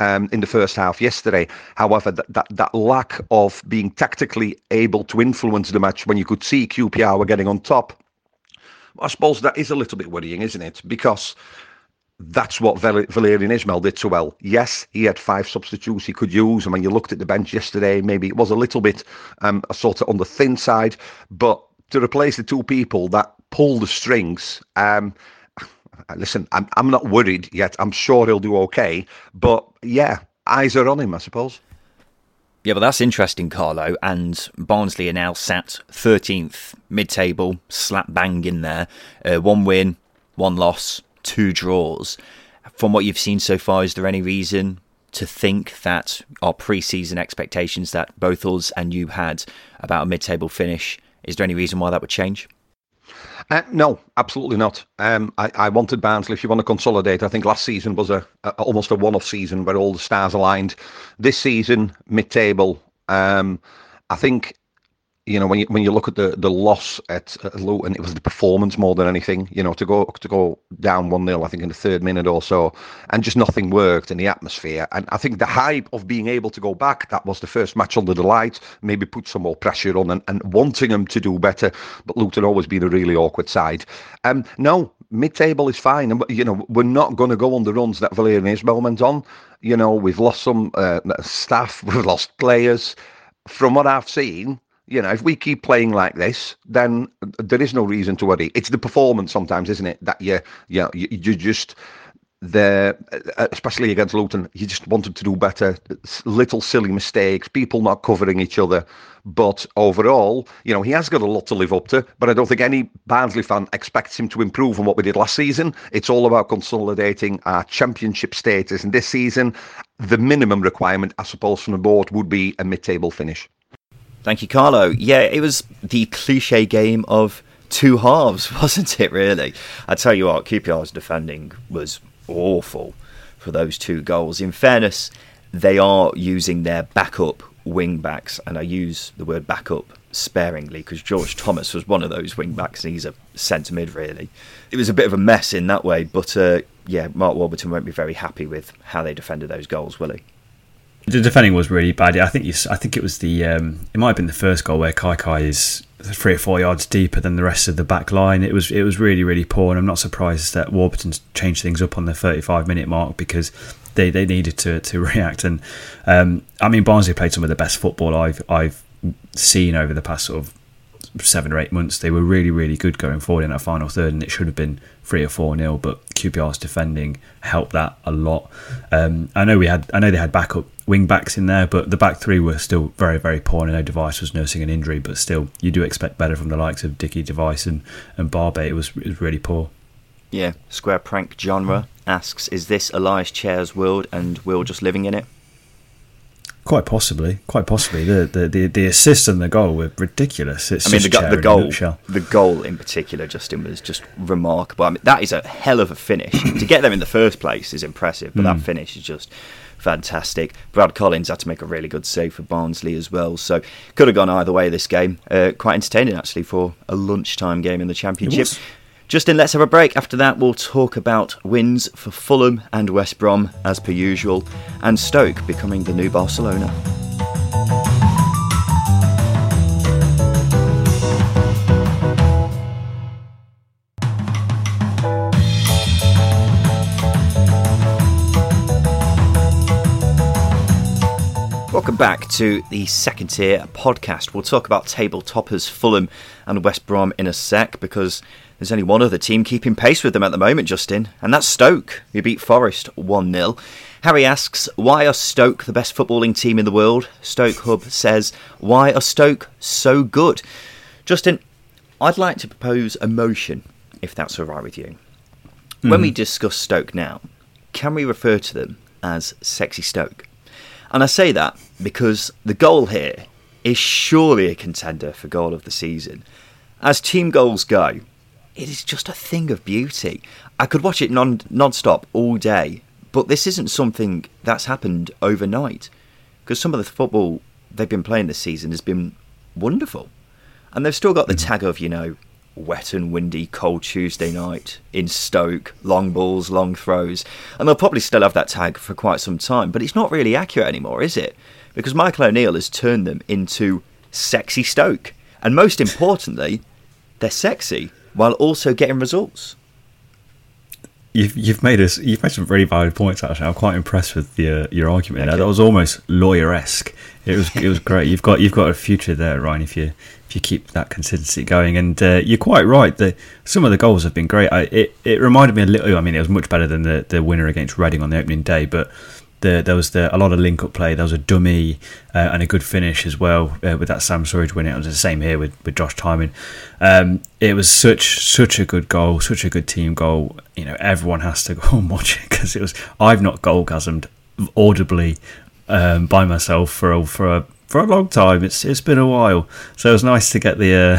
[SPEAKER 8] Um, in the first half yesterday. However, that, that, that lack of being tactically able to influence the match when you could see QPR were getting on top I suppose that is a little bit worrying, isn't it? Because that's what Val- Valérien Ismaël did so well. Yes, he had five substitutes he could use, and when you looked at the bench yesterday, maybe it was a little bit um, sort of on the thin side. But to replace the two people that pull the strings, um, listen, I'm I'm not worried yet. I'm sure he'll do okay. But yeah, eyes are on him, I suppose.
[SPEAKER 1] Yeah, but that's interesting, Carlo. And Barnsley are now sat 13th mid table, slap bang in there. Uh, one win, one loss, two draws. From what you've seen so far, is there any reason to think that our pre season expectations that both us and you had about a mid table finish, is there any reason why that would change?
[SPEAKER 8] Uh, no, absolutely not. Um, I, I, wanted Barnsley. If you want to consolidate, I think last season was a, a almost a one-off season where all the stars aligned. This season, mid-table. Um, I think you know when you when you look at the the loss at, at Luton, it was the performance more than anything. You know, to go to go down one 0 I think in the third minute or so, and just nothing worked in the atmosphere. And I think the hype of being able to go back, that was the first match under the lights, maybe put some more pressure on and, and wanting them to do better. But Luton always been a really awkward side. Um, no, mid-table is fine, and you know we're not going to go on the runs that Valérien Ismaël went on. You know, we've lost some uh, staff, we've lost players. From what I've seen, you know, if we keep playing like this, then there is no reason to worry. It's the performance sometimes, isn't it? That you, you, know, you, you just the especially against Luton, you just wanted to do better. Little silly mistakes, people not covering each other. But overall, you know, he has got a lot to live up to. But I don't think any Barnsley fan expects him to improve on what we did last season. It's all about consolidating our championship status. And this season, the minimum requirement, I suppose, from the board would be a mid-table finish.
[SPEAKER 1] Thank you, Carlo. Yeah, it was the cliche game of two halves, wasn't it, really? I tell you what, QPR's defending was awful for those two goals. In fairness, they are using their backup wing backs, and I use the word backup sparingly because George Thomas was one of those wing backs, and he's a centre mid, really. It was a bit of a mess in that way, but uh, yeah, Mark Warburton won't be very happy with how they defended those goals, will he?
[SPEAKER 2] The defending was really bad. I think you, I think it was the um, it might have been the first goal where Kakay is three or four yards deeper than the rest of the back line. It was it was really really poor, and I'm not surprised that Warburton's changed things up on the 35 minute mark because they, they needed to to react. And um, I mean, Barnsley played some of the best football I've I've seen over the past sort of seven or eight months. They were really really good going forward in that final third, and it should have been three or four nil. But QPR's defending helped that a lot. Um, I know we had I know they had backup wing backs in there, but the back three were still very, very poor. I know Device was nursing an injury, but still, you do expect better from the likes of Dickie Device and, and Barbet. It was, it was really poor.
[SPEAKER 1] Yeah, Square Prank Genre asks, is this Ilias Chair's world and Will just living in it?
[SPEAKER 2] Quite possibly, quite possibly. The the the, the assist and the goal were ridiculous. It's
[SPEAKER 1] I mean, the, the goal, the goal in particular, Justin was just remarkable. I mean, that is a hell of a finish. to get there in the first place is impressive, but mm. that finish is just fantastic. Brad Collins had to make a really good save for Barnsley as well. So could have gone either way this game. Uh, quite entertaining actually for a lunchtime game in the Championship. Justin, let's have a break. After that, we'll talk about wins for Fulham and West Brom as per usual, and Stoke becoming the new Barcelona. Welcome back to the second tier podcast. We'll talk about table toppers Fulham and West Brom in a sec because there's only one other team keeping pace with them at the moment, Justin, and that's Stoke, who beat Forest 1 0. Harry asks, Why are Stoke the best footballing team in the world? Stoke Hub says, Why are Stoke so good? Justin, I'd like to propose a motion, if that's all right with you. Mm. When we discuss Stoke now, can we refer to them as Sexy Stoke? And I say that because the goal here is surely a contender for goal of the season. As team goals go, it is just a thing of beauty. I could watch it non non-stop all day, but this isn't something that's happened overnight because some of the football they've been playing this season has been wonderful. And they've still got the mm. tag of, you know, wet and windy, cold Tuesday night in Stoke, long balls, long throws. And they'll probably still have that tag for quite some time, but it's not really accurate anymore, is it? Because Michael O'Neill has turned them into sexy Stoke. And most importantly, they're sexy while also getting results.
[SPEAKER 2] You've, you've made us you've made some really valid points actually. I'm quite impressed with your your argument. Okay. That was almost lawyer esque. It was it was great. You've got you've got a future there, Ryan. If you if you keep that consistency going. And uh, you're quite right. The, some of the goals have been great. I, it it reminded me a little. I mean, it was much better than the, the winner against Reading on the opening day, but. The, there was the, a lot of link up play. There was a dummy uh, and a good finish as well uh, with that Sam Surridge winning. It was the same here with, with Josh Tymon. Um, it was such such a good goal, such a good team goal. You know, everyone has to go and watch it because it was. I've not goalgasmed audibly um, by myself for a, for a for a long time. It's it's been a while, so it was nice to get the uh,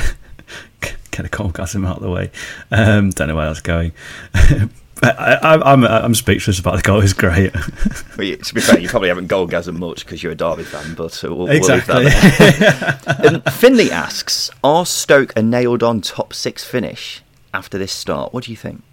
[SPEAKER 2] get a orgasm out of the way. Um, don't know where that's going. I, am I'm, I'm speechless about the goal. It's great.
[SPEAKER 1] well, to be fair, you probably haven't goalgasm much because you're a Derby fan, but uh, we'll, exactly. we'll leave that there. um, Finley asks: Are Stoke a nailed-on top six finish after this start? What do you think?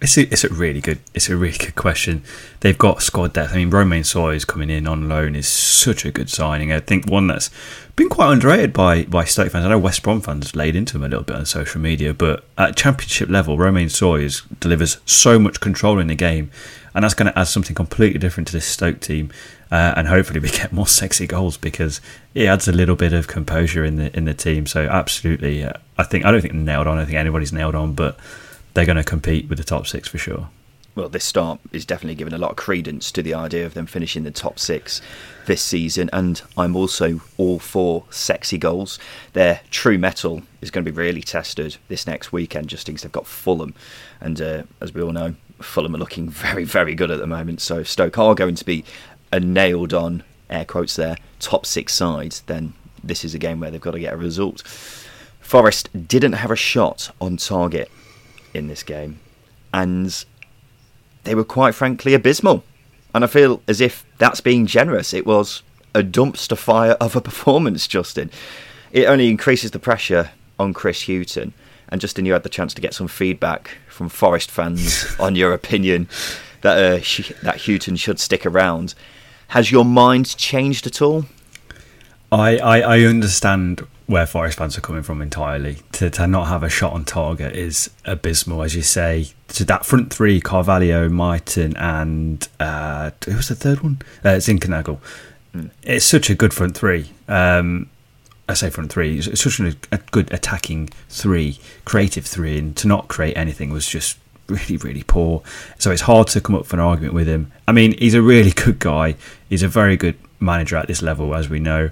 [SPEAKER 2] It's a, it's a really good it's a really good question. They've got squad depth. I mean, Romaine Sawyers coming in on loan is such a good signing. I think one that's been quite underrated by by Stoke fans. I know West Brom fans laid into him a little bit on social media, but at Championship level, Romaine Sawyers delivers so much control in the game, and that's going to add something completely different to this Stoke team. Uh, and hopefully we get more sexy goals because it adds a little bit of composure in the in the team. So absolutely, uh, I think I don't think nailed on. I think anybody's nailed on, but they're going to compete with the top six for sure.
[SPEAKER 1] Well, this start is definitely giving a lot of credence to the idea of them finishing the top six this season, and I'm also all for sexy goals. Their true metal is going to be really tested this next weekend, just because they've got Fulham, and uh, as we all know, Fulham are looking very, very good at the moment. So Stoke are going to be a nailed on air quotes there top six sides. then this is a game where they've got to get a result. Forest didn't have a shot on target in this game, and they were quite frankly abysmal. And I feel as if that's being generous. It was a dumpster fire of a performance, Justin. It only increases the pressure on Chris Hughton. And Justin, you had the chance to get some feedback from Forest fans on your opinion that uh, that Hughton should stick around. Has your mind changed at all?
[SPEAKER 2] I, I, I understand where Forest fans are coming from entirely. To, to not have a shot on target is abysmal, as you say. To that front three, Carvalho, Mighten, and uh, who was the third one? Uh, Zinckernagel. Mm. It's such a good front three. Um, I say front three. It's such a, a good attacking three, creative three, and to not create anything was just really, really poor. So it's hard to come up with an argument with him. I mean, he's a really good guy. He's a very good manager at this level, as we know.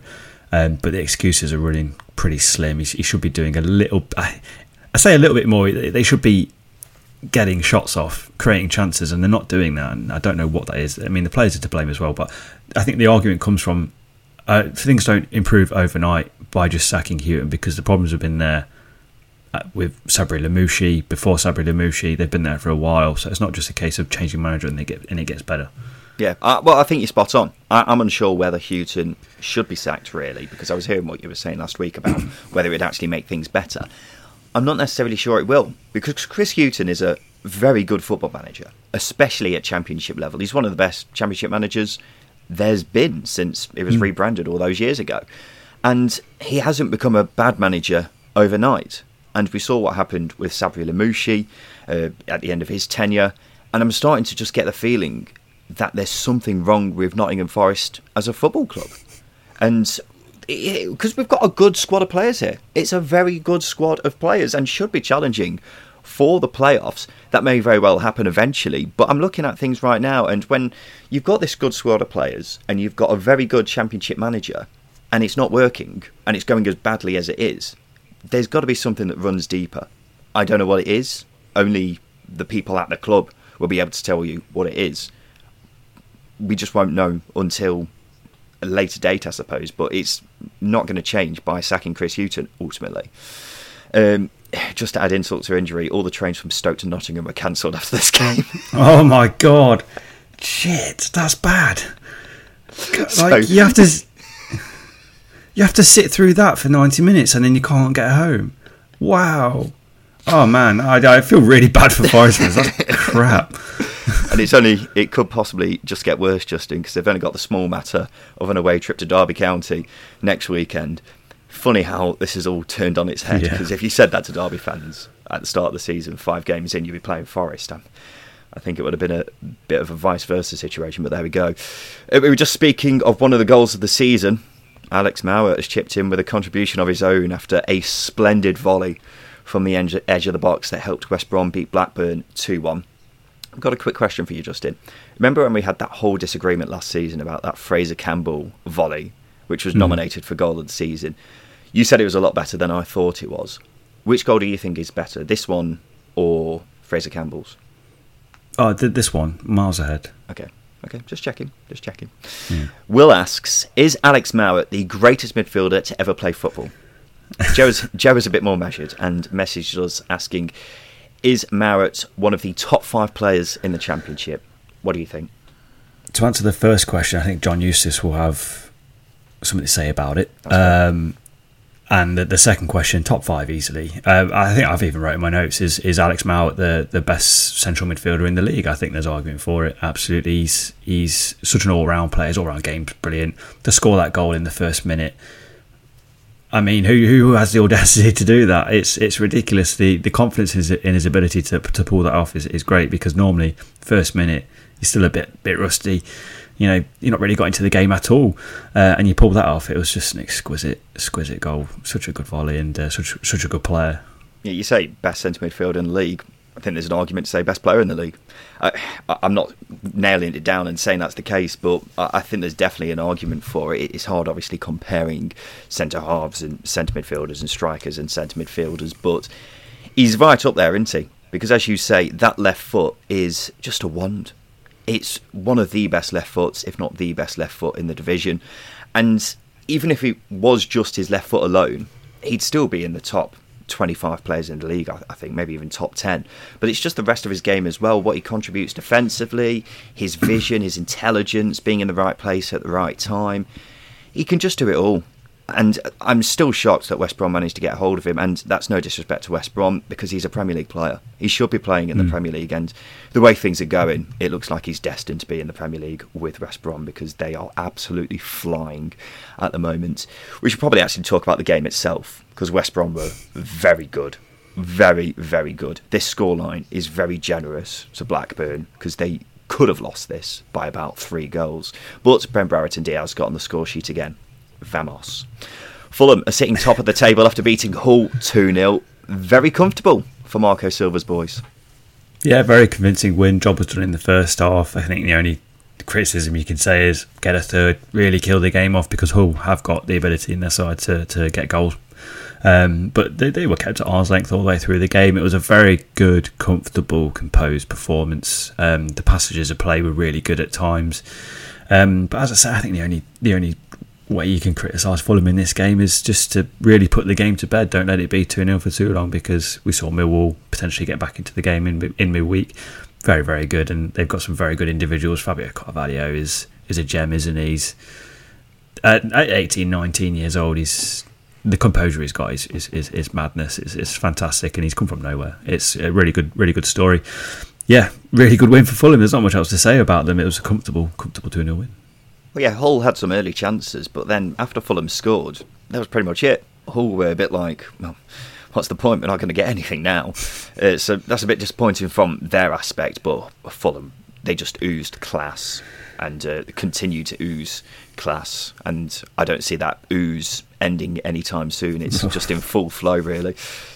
[SPEAKER 2] Um, but the excuses are running pretty slim. He, he should be doing a little. I, I, say a little bit more. They should be getting shots off, creating chances, and they're not doing that. And I don't know what that is. I mean, the players are to blame as well. But I think the argument comes from uh, things don't improve overnight by just sacking Hughton because the problems have been there uh, with Sabri Lamouchi before Sabri Lamouchi. They've been there for a while, so it's not just a case of changing manager and they get and it gets better.
[SPEAKER 1] Yeah, uh, well, I think you're spot on. I, am unsure whether Hughton should be sacked, really, because I was hearing what you were saying last week about whether it would actually make things better. I'm not necessarily sure it will, because Chris Hughton is a very good football manager, especially at championship level. He's one of the best championship managers there's been since it was mm. rebranded all those years ago. And he hasn't become a bad manager overnight. And we saw what happened with Sabri Lamouchi uh, at the end of his tenure. And I'm starting to just get the feeling that there's something wrong with Nottingham Forest as a football club. And because we've got a good squad of players here, it's a very good squad of players and should be challenging for the playoffs. That may very well happen eventually, but I'm looking at things right now, and when you've got this good squad of players and you've got a very good championship manager, and it's not working and it's going as badly as it is, there's got to be something that runs deeper. I don't know what it is. Only the people at the club will be able to tell you what it is. We just won't know until a later date, I suppose. But it's not going to change by sacking Chris Hughton ultimately. Um, just to add insult to injury, all the trains from Stoke to Nottingham were cancelled after this game.
[SPEAKER 2] oh my god, shit, that's bad. Like
[SPEAKER 1] So-
[SPEAKER 2] you have to, you have to sit through that for ninety minutes, and then you can't get home. Wow. Oh man, I, I feel really bad for Forest. That's crap.
[SPEAKER 1] And it's only it could possibly just get worse, Justin, because they've only got the small matter of an away trip to Derby County next weekend. Funny how this is all turned on its head.
[SPEAKER 2] Yeah.
[SPEAKER 1] Because if you said that to Derby fans at the start of the season, five games in, you'd be playing Forest. I think it would have been a bit of a vice versa situation, but there we go. Uh, We were just speaking of one of the goals of the season. Alex Mowatt has chipped in with a contribution of his own after a splendid volley from the edge edge of the box that helped West Brom beat Blackburn 2 1. I've got a quick question for you, Justin. Remember when we had that whole disagreement last season about that Fraizer Campbell volley, which was
[SPEAKER 2] Mhm.
[SPEAKER 1] nominated for goal of the season? You said it was a lot better than I thought it was. Which goal do you think is better, this one or Fraizer Campbell's?
[SPEAKER 2] Oh, th- this one miles ahead.
[SPEAKER 1] Okay, okay, just checking, just checking.
[SPEAKER 2] Yeah.
[SPEAKER 1] Will asks, is Alex Mowatt the greatest midfielder to ever play football? Joe's, Joe is a bit more measured and messaged us asking, is Mowatt one of the top five players in the championship? What do you think?
[SPEAKER 2] To answer the first question, I think John Eustace will have something to say about it. Um, and the, the second question, top five easily. Uh, I think I've even wrote in my notes is is Alex Mowatt the, the best central midfielder in the league? I think there's argument for it. Absolutely, he's he's such an all round player. His all round game's brilliant. To score that goal in the first minute, I mean, who who has the audacity to do that? It's it's ridiculous. The the confidence in his, ability to to pull that off is, is great because normally first minute he's still a bit bit rusty. You know, you're not really got into the game at all, uh, and you pull that off. It was just an exquisite exquisite goal. Such a good volley and uh, such such a good player.
[SPEAKER 1] Yeah, you say best centre midfield in league. I think there's an argument to say best player in the league. I, I'm not nailing it down and saying that's the case, but I I think there's definitely an argument for it. It's hard, obviously, comparing centre halves and centre midfielders and strikers and centre midfielders, but he's right up there, isn't he? Because as you say, that left foot is just a wand. It's one of the best left foots, if not the best left foot in the division. And even if it was just his left foot alone, he'd still be in the top 25 players in the league, I I think, maybe even top 10. But it's just the rest of his game as well, what he contributes defensively, his vision, his intelligence, being in the right place at the right time. He can just do it all. And I'm still shocked that West Brom managed to get hold of him. And that's no disrespect to West Brom because he's a Premier League player. He should be playing in the
[SPEAKER 2] Mm.
[SPEAKER 1] Premier League. And the way things are going, it looks like he's destined to be in the Premier League with West Brom because they are absolutely flying at the moment. We should probably actually talk about the game itself because West Brom were very good. Very, very good. This scoreline is very generous to Blackburn because they could have lost this by about three goals. But Ben Brereton Diaz got on the score sheet again. Vamos. Fulham are sitting top of the table after beating Hull 2 0. Very comfortable for Marco Silva's boys.
[SPEAKER 2] Yeah, very convincing win. Job was done in the first half. I think the only criticism you can say is get a third, really kill the game off because Hull have got the ability in their side to, to get goals. Um, but they, they were kept at arm's length all the way through the game. It was a very good, comfortable, composed performance. Um, the passages of play were really good at times. Um, but as I say, I think the only the only way you can criticise Fulham in this game is just to really put the game to bed. Don't let it be 2 0 for too long because we saw Millwall potentially get back into the game in, in midweek. Very, very good. And they've got some very good individuals. Fabio Carvalho is, is a gem, isn't he? He's, at, at 18, 19 years old, he's the composure he's got is, is, is, is madness. It's, it's fantastic, and he's come from nowhere. It's a really good, really good story. Yeah, really good win for Fulham. There's not much else to say about them. It was a comfortable, comfortable 2 0 win.
[SPEAKER 1] Well, yeah, Hull had some early chances, but then after Fulham scored, that was pretty much it. Hull were a bit like, well, what's the point? We're not going to get anything now. Uh, so that's a bit disappointing from their aspect, but Fulham, they just oozed class. and uh, continue to ooze class. And I don't see that ooze ending anytime soon. It's just in full flow, really.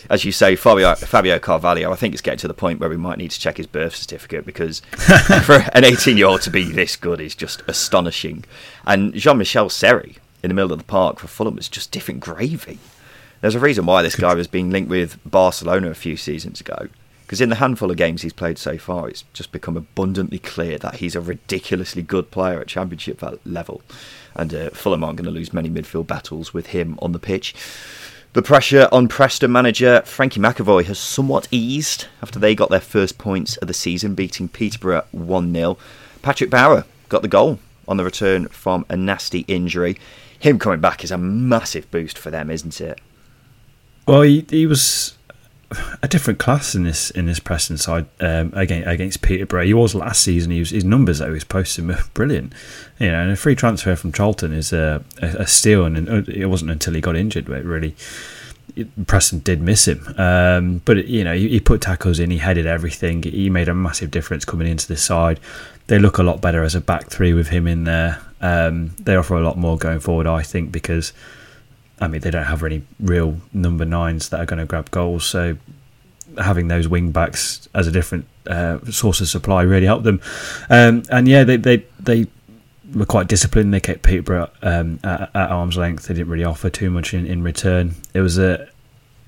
[SPEAKER 1] As you say, Fabio, Fabio Carvalho, I think it's getting to the point where we might need to check his birth certificate because for an 18 year old to be this good is just astonishing. And Jean Michaël Seri in the middle of the park for Fulham was just different gravy. There's a reason why this guy was being linked with Barcelona a few seasons ago. Because in the handful of games he's played so far, it's just become abundantly clear that he's a ridiculously good player at championship level. And uh, Fulham aren't going to lose many midfield battles with him on the pitch. The pressure on Preston manager Frankie McAvoy has somewhat eased after they got their first points of the season, beating Peterborough 1 0. Patrick Bauer got the goal on the return from a nasty injury. Him coming back is a massive boost for them, isn't it?
[SPEAKER 2] Well, he, he was a different class in this in this Preston side um, against, against Peterborough. He was last season. He was, his numbers that he was posting were brilliant. You know, and a free transfer from Charlton is a, a, a steal, and it wasn't until he got injured where really Preston did miss him. Um, but you know, he, he, put tackles in. He headed everything. He made a massive difference coming into this side. They look a lot better as a back three with him in there. Um, they offer a lot more going forward, I think, because I mean, they don't have any real number nines that are going to grab goals. So having those wing backs as a different uh, source of supply really helped them. Um, and yeah, they, they they were quite disciplined. They kept Peterborough um, at, at, arm's length. They didn't really offer too much in, in return. It was a,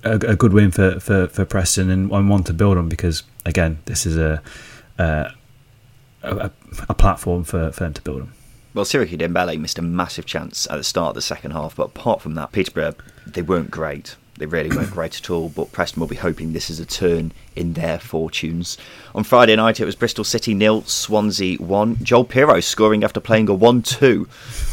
[SPEAKER 2] a, a good win for, for, for Preston and, one to build on because again, this is a a, a platform for, for them to build on.
[SPEAKER 1] Well, Siriki Dembele missed a massive chance at the start of the second half, but apart from that, Peterborough, they weren't great. They really weren't great at all, but Preston will be hoping this is a turn in their fortunes. On Friday night, it was Bristol City nil, Swansea 1. Joel Piroe scoring after playing a 1 2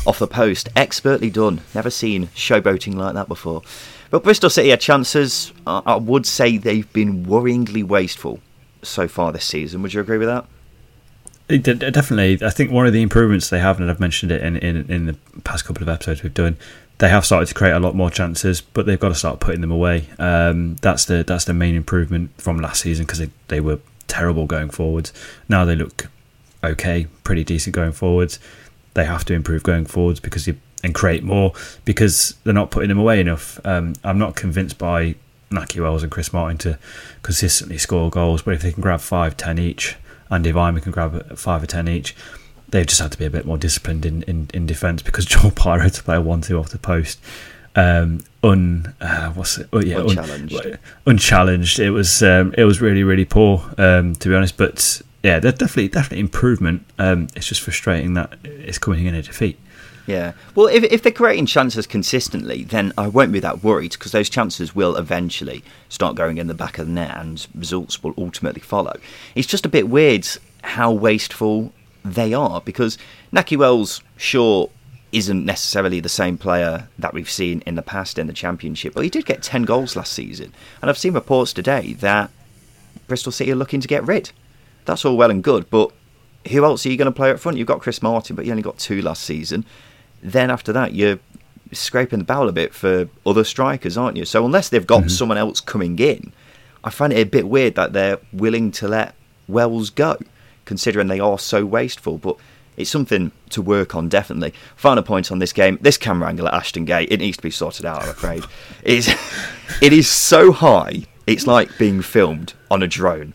[SPEAKER 1] off the post. Expertly done. Never seen showboating like that before. But Bristol City had chances. I would say they've been worryingly wasteful so far this season. Would you agree with that?
[SPEAKER 2] Definitely, I think one of the improvements they have, and I've mentioned it in, in, in the past couple of episodes we've done, they have started to create a lot more chances, but they've got to start putting them away. Um, that's the that's the main improvement from last season because they, they were terrible going forwards. Now they look okay, pretty decent going forwards. They have to improve going forwards because you and create more because they're not putting them away enough. Um, I'm not convinced by Nahki Wells and Chris Martin to consistently score goals, but if they can grab five, ten each and if Iman can grab five or ten each, they've just had to be a bit more disciplined in, in, in defence because Joel Piroe had to play a one-two off the post. Um, un uh, what's it? Oh, yeah,
[SPEAKER 1] unchallenged.
[SPEAKER 2] Un, unchallenged. It was um, it was really really poor um, to be honest. But yeah, there's definitely definitely improvement. Um, it's just frustrating that it's coming in a defeat.
[SPEAKER 1] Yeah. Well, if, if they're creating chances consistently, then I won't be that worried because those chances will eventually start going in the back of the net and results will ultimately follow. It's just a bit weird how wasteful they are because Nahki Wells, sure, isn't necessarily the same player that we've seen in the past in the Championship, but he did get 10 goals last season. And I've seen reports today that Bristol City are looking to get rid. That's all well and good, but who else are you going to play up front? You've got Chris Martin, but you only got two last season then after that you're scraping the barrel a bit for other strikers, aren't you? So unless they've got mm-hmm. someone else coming in, I find it a bit weird that they're willing to let Wells go, considering they are so wasteful. But it's something to work on, definitely. Final point on this game: this camera angle at Ashton Gate it needs to be sorted out. I'm afraid it is, it is so high. It's like being filmed on a drone.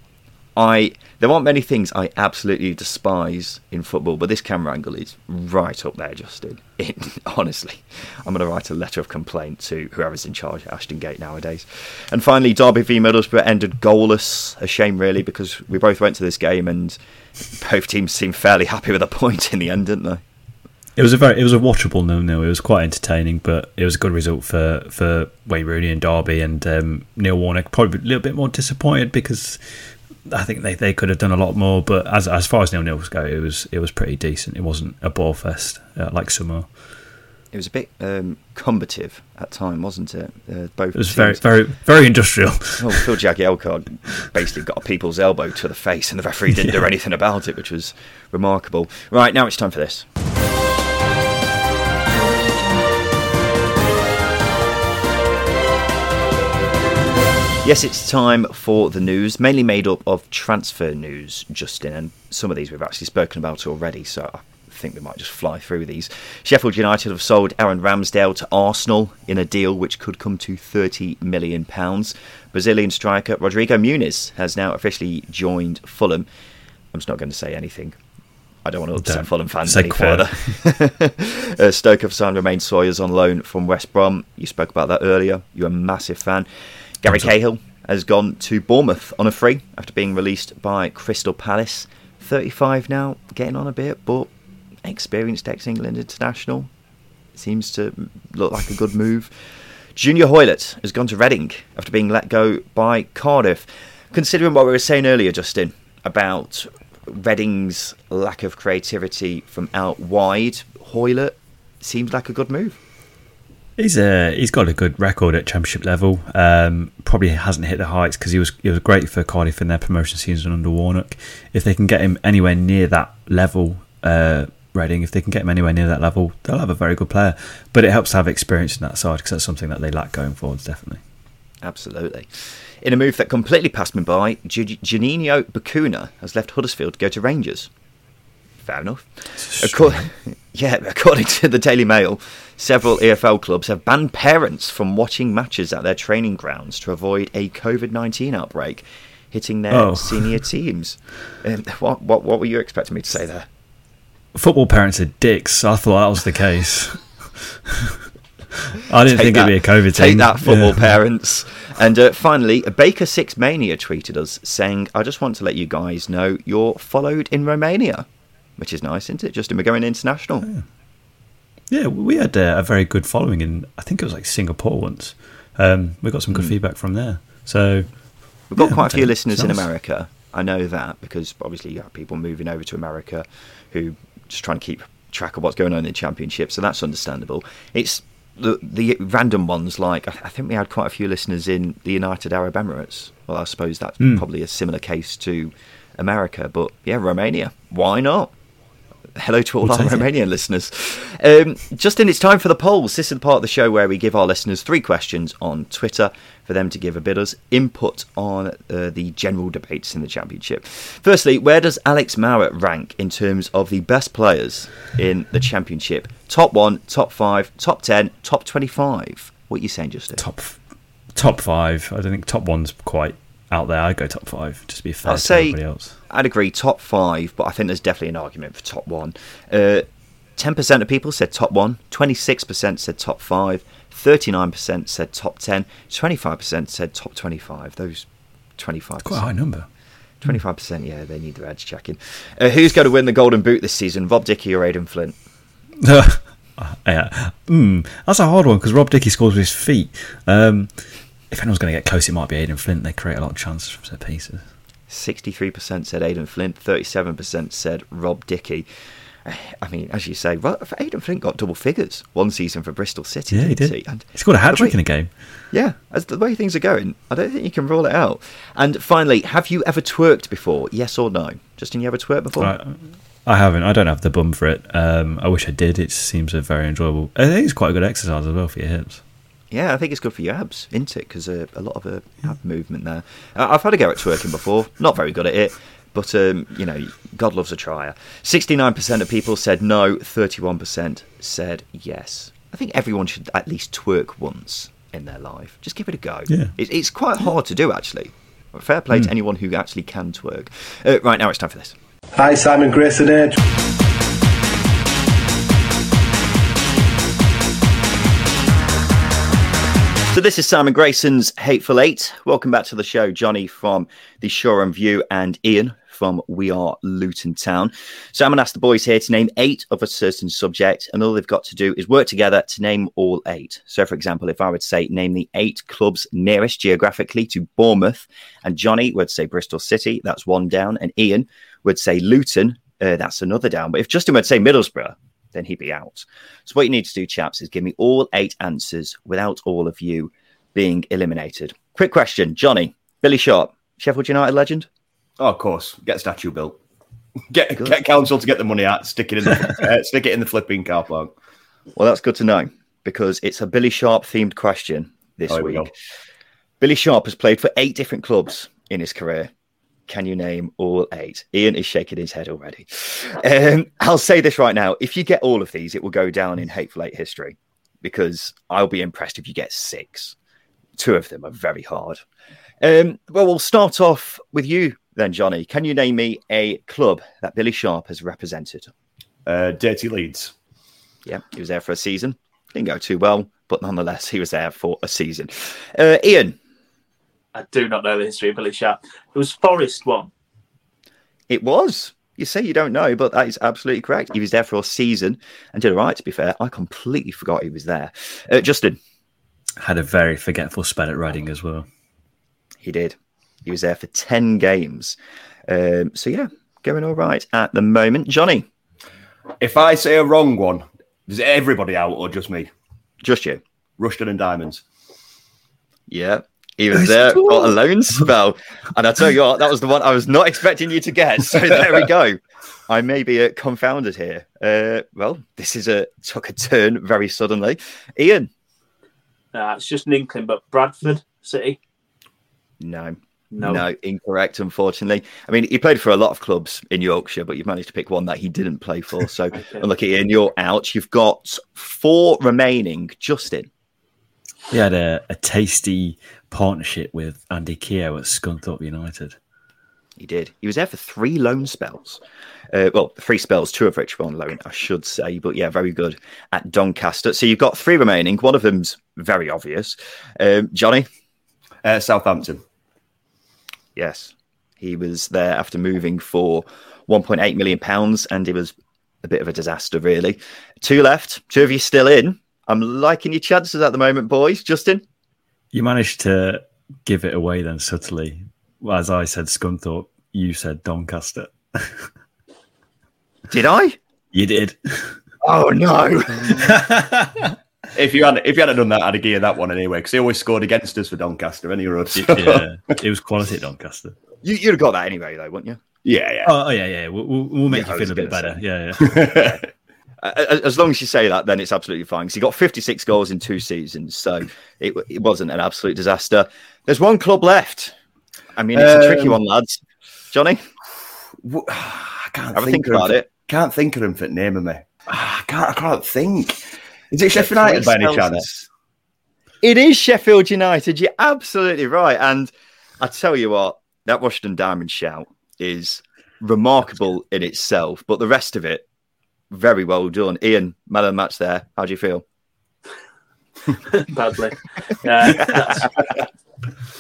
[SPEAKER 1] I there aren't many things I absolutely despise in football, but this camera angle is right up there, Justin. It, honestly, I'm going to write a letter of complaint to whoever's in charge at Ashton Gate nowadays. And finally, Derby v Middlesbrough ended goalless. A shame, really, because we both went to this game and both teams seemed fairly happy with a point in the end, didn't they?
[SPEAKER 2] It was a very, it was a watchable nil. It was quite entertaining, but it was a good result for for Wayne Rooney and Derby and um, Neil Warnock. Probably a little bit more disappointed because I think they, they could have done a lot more, but as as far as nil nils go, it was it was pretty decent. It wasn't a ball fest uh, like some
[SPEAKER 1] It was a bit um, combative at time, wasn't it? Uh, both.
[SPEAKER 2] It was very very very industrial.
[SPEAKER 1] Well, Phil Jagielka basically got a people's elbow to the face, and the referee didn't yeah. do anything about it, which was remarkable. Right now, it's time for this. Yes, it's time for the news, mainly made up of transfer news, Justin, and some of these we've actually spoken about already, so I think we might just fly through these. Sheffield United have sold Aaron Ramsdale to Arsenal in a deal which could come to £30 million. Brazilian striker Rodrigo Muniz has now officially joined Fulham. I'm just not going to say anything. I don't want to upset
[SPEAKER 2] Don't.
[SPEAKER 1] Fulham fans any
[SPEAKER 2] quiet.
[SPEAKER 1] further. uh, Stoke have signed Romaine Sawyers on loan from West Brom. You spoke about that earlier. You're a massive fan. Gary Cahill has gone to Bournemouth on a free after being released by Crystal Palace. 35 now, getting on a bit, but experienced ex-England international. Seems to look like a good move. Junior Hoilett has gone to Reading after being let go by Cardiff. Considering what we were saying earlier, Justin, about Reading's lack of creativity from out wide, Hoylett seems like a good move.
[SPEAKER 2] He's uh, he's got a good record at championship level. Um, probably hasn't hit the heights because he was he was great for Cardiff in their promotion season under Warnock. If they can get him anywhere near that level, uh, Reading, if they can get him anywhere near that level, they'll have a very good player. But it helps to have experience in that side because that's something that they lack going forwards, definitely.
[SPEAKER 1] Absolutely. In a move that completely passed me by, Juninho Bacuna has left Huddersfield to go to Rangers. Fair enough. Yeah, according to the Daily Mail, several EFL clubs have banned parents from watching matches at their training grounds to avoid a COVID 19 outbreak hitting their
[SPEAKER 2] Oh.
[SPEAKER 1] senior teams. Um, what, what, what were you expecting me to say there?
[SPEAKER 2] Football parents are dicks. I thought that was the case. I didn't
[SPEAKER 1] Take
[SPEAKER 2] think
[SPEAKER 1] that-
[SPEAKER 2] it'd be a COVID
[SPEAKER 1] Take
[SPEAKER 2] thing.
[SPEAKER 1] that, football
[SPEAKER 2] Yeah.
[SPEAKER 1] parents. And uh, finally, Baker Six Mania tweeted us saying, "I just want to let you guys know you're followed in Romania." Which is nice, isn't it? Justin, we're going international.
[SPEAKER 2] Yeah, we had uh, a very good following in, I think it was like Singapore once. Um, we got some good feedback from there. So
[SPEAKER 1] We've got
[SPEAKER 2] Yeah,
[SPEAKER 1] quite a few listeners in America. I know that because obviously you have people moving over to America who just trying to keep track of what's going on in the championship, so that's understandable. It's the the random ones like I think we had quite a few listeners in the United Arab Emirates. Well, I suppose that's
[SPEAKER 2] Hmm.
[SPEAKER 1] probably a similar case to America, but yeah, Romania. Why not? Hello to all
[SPEAKER 2] We'll
[SPEAKER 1] our
[SPEAKER 2] take it.
[SPEAKER 1] Romanian listeners. Um, Justin, it's time for the polls. This is the part of the show where we give our listeners three questions on Twitter for them to give a bit of input on uh, the general debates in the championship. Firstly, where does Alex Mowatt rank in terms of the best players in the championship? Top one, top five, top ten, top twenty-five. What are you saying, Justin?
[SPEAKER 2] top top five. I don't think top one's quite out there. I'd go top five just to be fair
[SPEAKER 1] I'll
[SPEAKER 2] to
[SPEAKER 1] say
[SPEAKER 2] everybody else.
[SPEAKER 1] I'd agree top five, but I think there's definitely an argument for top one. Uh, Ten percent of people said top one, twenty-six percent said top five, thirty-nine percent said top ten, twenty-five percent said top twenty-five. Those twenty-five
[SPEAKER 2] Quite a high number.
[SPEAKER 1] Twenty-five percent, yeah, they need their edge checking. Uh, who's going to win the Golden Boot this season? Rob Dickie or Aden Flint?
[SPEAKER 2] yeah. Mm, that's a hard one because Rob Dickie scores with his feet. Um, if anyone's going to get close, it might be Aden Flint. They create a lot of chances from set pieces.
[SPEAKER 1] Sixty-three percent said Aden Flint. Thirty-seven percent said Rob Dickie. I mean, as you say, Aden Flint got double figures one season for Bristol City.
[SPEAKER 2] Yeah, he did.
[SPEAKER 1] He? And
[SPEAKER 2] He scored a hat trick
[SPEAKER 1] way-
[SPEAKER 2] in a game.
[SPEAKER 1] Yeah, as the way things are going, I don't think you can rule it out. And finally, have you ever twerked before? Yes or no? Justin, you ever twerked before?
[SPEAKER 2] I, I haven't. I don't have the bum for it. Um, I wish I did. It seems a very enjoyable. I think it's quite a good exercise as well for your hips.
[SPEAKER 1] Yeah, I think it's good for your abs, isn't it? Because uh, a lot of uh, ab movement there. Uh, I've had a go at twerking before, not very good at it, but um, you know, God loves a trier. Sixty-nine percent of people said no, thirty-one percent said yes. I think everyone should at least twerk once in their life. Just give it a go.
[SPEAKER 2] Yeah.
[SPEAKER 1] It, it's quite hard to do, actually. Fair play to anyone who actually can twerk. Uh, right now, it's time for this.
[SPEAKER 9] Hi, Simon Grayson here.
[SPEAKER 1] So this is Simon Grayson's Hateful Eight. Welcome back to the show, Johnny from the Shoreham View and Ian from We Are Luton Town. So I'm going to ask the boys here to name eight of a certain subject, and all they've got to do is work together to name all eight. So, for example, if I would say name the eight clubs nearest geographically to Bournemouth, and Johnny would say Bristol City, that's one down, and Ian would say Luton, uh, that's another down. But if Justin would say Middlesbrough, then he'd be out. So what you need to do, chaps, is give me all eight answers without all of you being eliminated. Quick question, Johnny, Billy Sharp, Sheffield United legend.
[SPEAKER 3] Oh, of course. Get statue built. Get get council to get the money out. Stick it in the uh, stick it in the flipping car park.
[SPEAKER 1] Well, that's good to know because it's a Billy Sharp themed question this
[SPEAKER 3] Oh, here we
[SPEAKER 1] week. Billy Sharp has played for eight different clubs in his career. Can you name all eight? Ian is shaking his head already. Um, I'll say this right now. If you get all of these, it will go down in Hateful Eight history because I'll be impressed if you get six. Two of them are very hard. Um, well, we'll start off with you then, Johnny. Can you name me a club that Billy Sharp has represented?
[SPEAKER 3] Uh, Dirty Leeds.
[SPEAKER 1] Yeah, he was there for a season. Didn't go too well, but nonetheless, he was there for a season. Uh, Ian.
[SPEAKER 4] I do not know the history of Billy Sharp. It was Forest one.
[SPEAKER 1] It was. You say you don't know, but that is absolutely correct. He was there for a season and did all right, to be fair. I completely forgot he was there. Uh, Justin.
[SPEAKER 2] Had a very forgetful spell at Reading as well.
[SPEAKER 1] He did. He was there for 10 games. Um, so, yeah, going all right at the moment. Johnny.
[SPEAKER 3] If I say a wrong one, is everybody out or just me?
[SPEAKER 1] Just you.
[SPEAKER 3] Rushden and Diamonds.
[SPEAKER 1] Yeah, he was there, got a loan spell. And I tell you what, that was the one I was not expecting you to get. So there we go. I may be uh, confounded here. Uh, well, this is a took a turn very suddenly. Ian.
[SPEAKER 4] Uh, it's just an inkling, but Bradford City.
[SPEAKER 1] No.
[SPEAKER 4] No.
[SPEAKER 1] no, incorrect. Unfortunately, I mean he played for a lot of clubs in Yorkshire, but you've managed to pick one that he didn't play for. So, okay. unlucky, Ian, you're out. You've got four remaining. Justin,
[SPEAKER 2] he had a, a tasty partnership with Andy Keogh at Scunthorpe United.
[SPEAKER 1] He did. He was there for three loan spells. Uh, well, three spells, two of which were on loan, I should say. But yeah, very good at Doncaster. So you've got three remaining. One of them's very obvious. Um, Johnny?
[SPEAKER 3] Uh, Southampton.
[SPEAKER 1] Yes. He was there after moving for 1.8 million pounds, and it was a bit of a disaster, really. Two left. Two of you still in. I'm liking your chances at the moment, boys. Justin?
[SPEAKER 2] You managed to give it away then subtly. As I said Scunthorpe, you said Doncaster.
[SPEAKER 1] did I?
[SPEAKER 2] You did.
[SPEAKER 1] Oh no!
[SPEAKER 3] Oh, if you had if you hadn't done that, I'd have geared that one anyway because he always scored against us for Doncaster. Any road,
[SPEAKER 2] so. yeah, it was quality at Doncaster.
[SPEAKER 1] You, would have got that anyway, though, wouldn't you?
[SPEAKER 3] Yeah, yeah.
[SPEAKER 2] Oh, oh yeah, yeah. We'll, we'll make yeah, you feel a bit better. Say. Yeah, yeah.
[SPEAKER 1] as long as you say that, then it's absolutely fine. Because he got 56 goals in two seasons, so it, it wasn't an absolute disaster. There's one club left. I mean, it's um, a tricky um, one, lads. Johnny,
[SPEAKER 3] I can't think, think about it. Can't think of him for naming me. I can't. I can't think. Is it Sheffield United by any chance?
[SPEAKER 1] It is Sheffield United. You're absolutely right. And I tell you what, that Rushden and Diamonds shout is remarkable in itself, but the rest of it very well done. Ian, man of the match there. How do you feel?
[SPEAKER 4] Badly.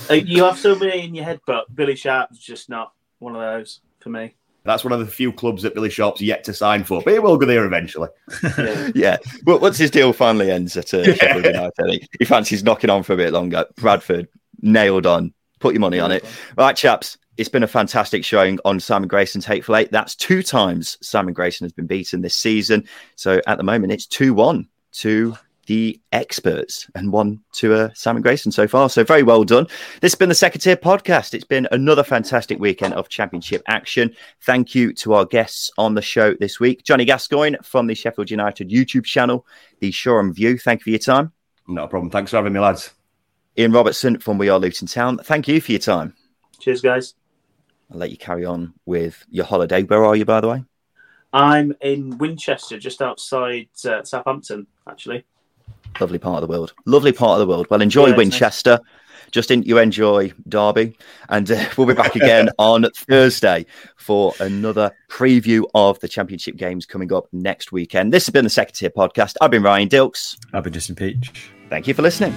[SPEAKER 4] Uh, you have so many in your head, but Billy Sharp's just not one of those for me.
[SPEAKER 3] That's one of the few clubs that Billy Sharp's yet to sign for, but he will go there eventually.
[SPEAKER 1] yeah. yeah. Well, once his deal finally ends at uh, Sheffield United, he fancies knocking on for a bit longer. Bradford, nailed on. Put your money on it. Right, chaps it's been a fantastic showing on Simon Grayson's Hateful Eight. That's two times Simon Grayson has been beaten this season. So at the moment, it's 2 1 to the experts and one to uh, Simon Grayson so far. So very well done. This has been the Second Tier podcast. It's been another fantastic weekend of championship action. Thank you to our guests on the show this week. Johnny Gascoigne from the Sheffield United YouTube channel, the Shoreham View. Thank you for your time.
[SPEAKER 3] No problem. Thanks for having me, lads.
[SPEAKER 1] Ian Robertson from We Are Luton Town. Thank you for your time.
[SPEAKER 4] Cheers, guys.
[SPEAKER 1] I'll let you carry on with your holiday. Where are you, by the way?
[SPEAKER 4] I'm in Winchester, just outside uh, Southampton, actually.
[SPEAKER 1] Lovely part of the world. Lovely part of the world. Well, enjoy yeah, Winchester. Nice. Justin, you enjoy Derby. And uh, we'll be back again on Thursday for another preview of the championship games coming up next weekend. This has been the Second Tier Podcast. I've been Ryan Dilks.
[SPEAKER 2] I've been Justin Peach.
[SPEAKER 1] Thank you for listening.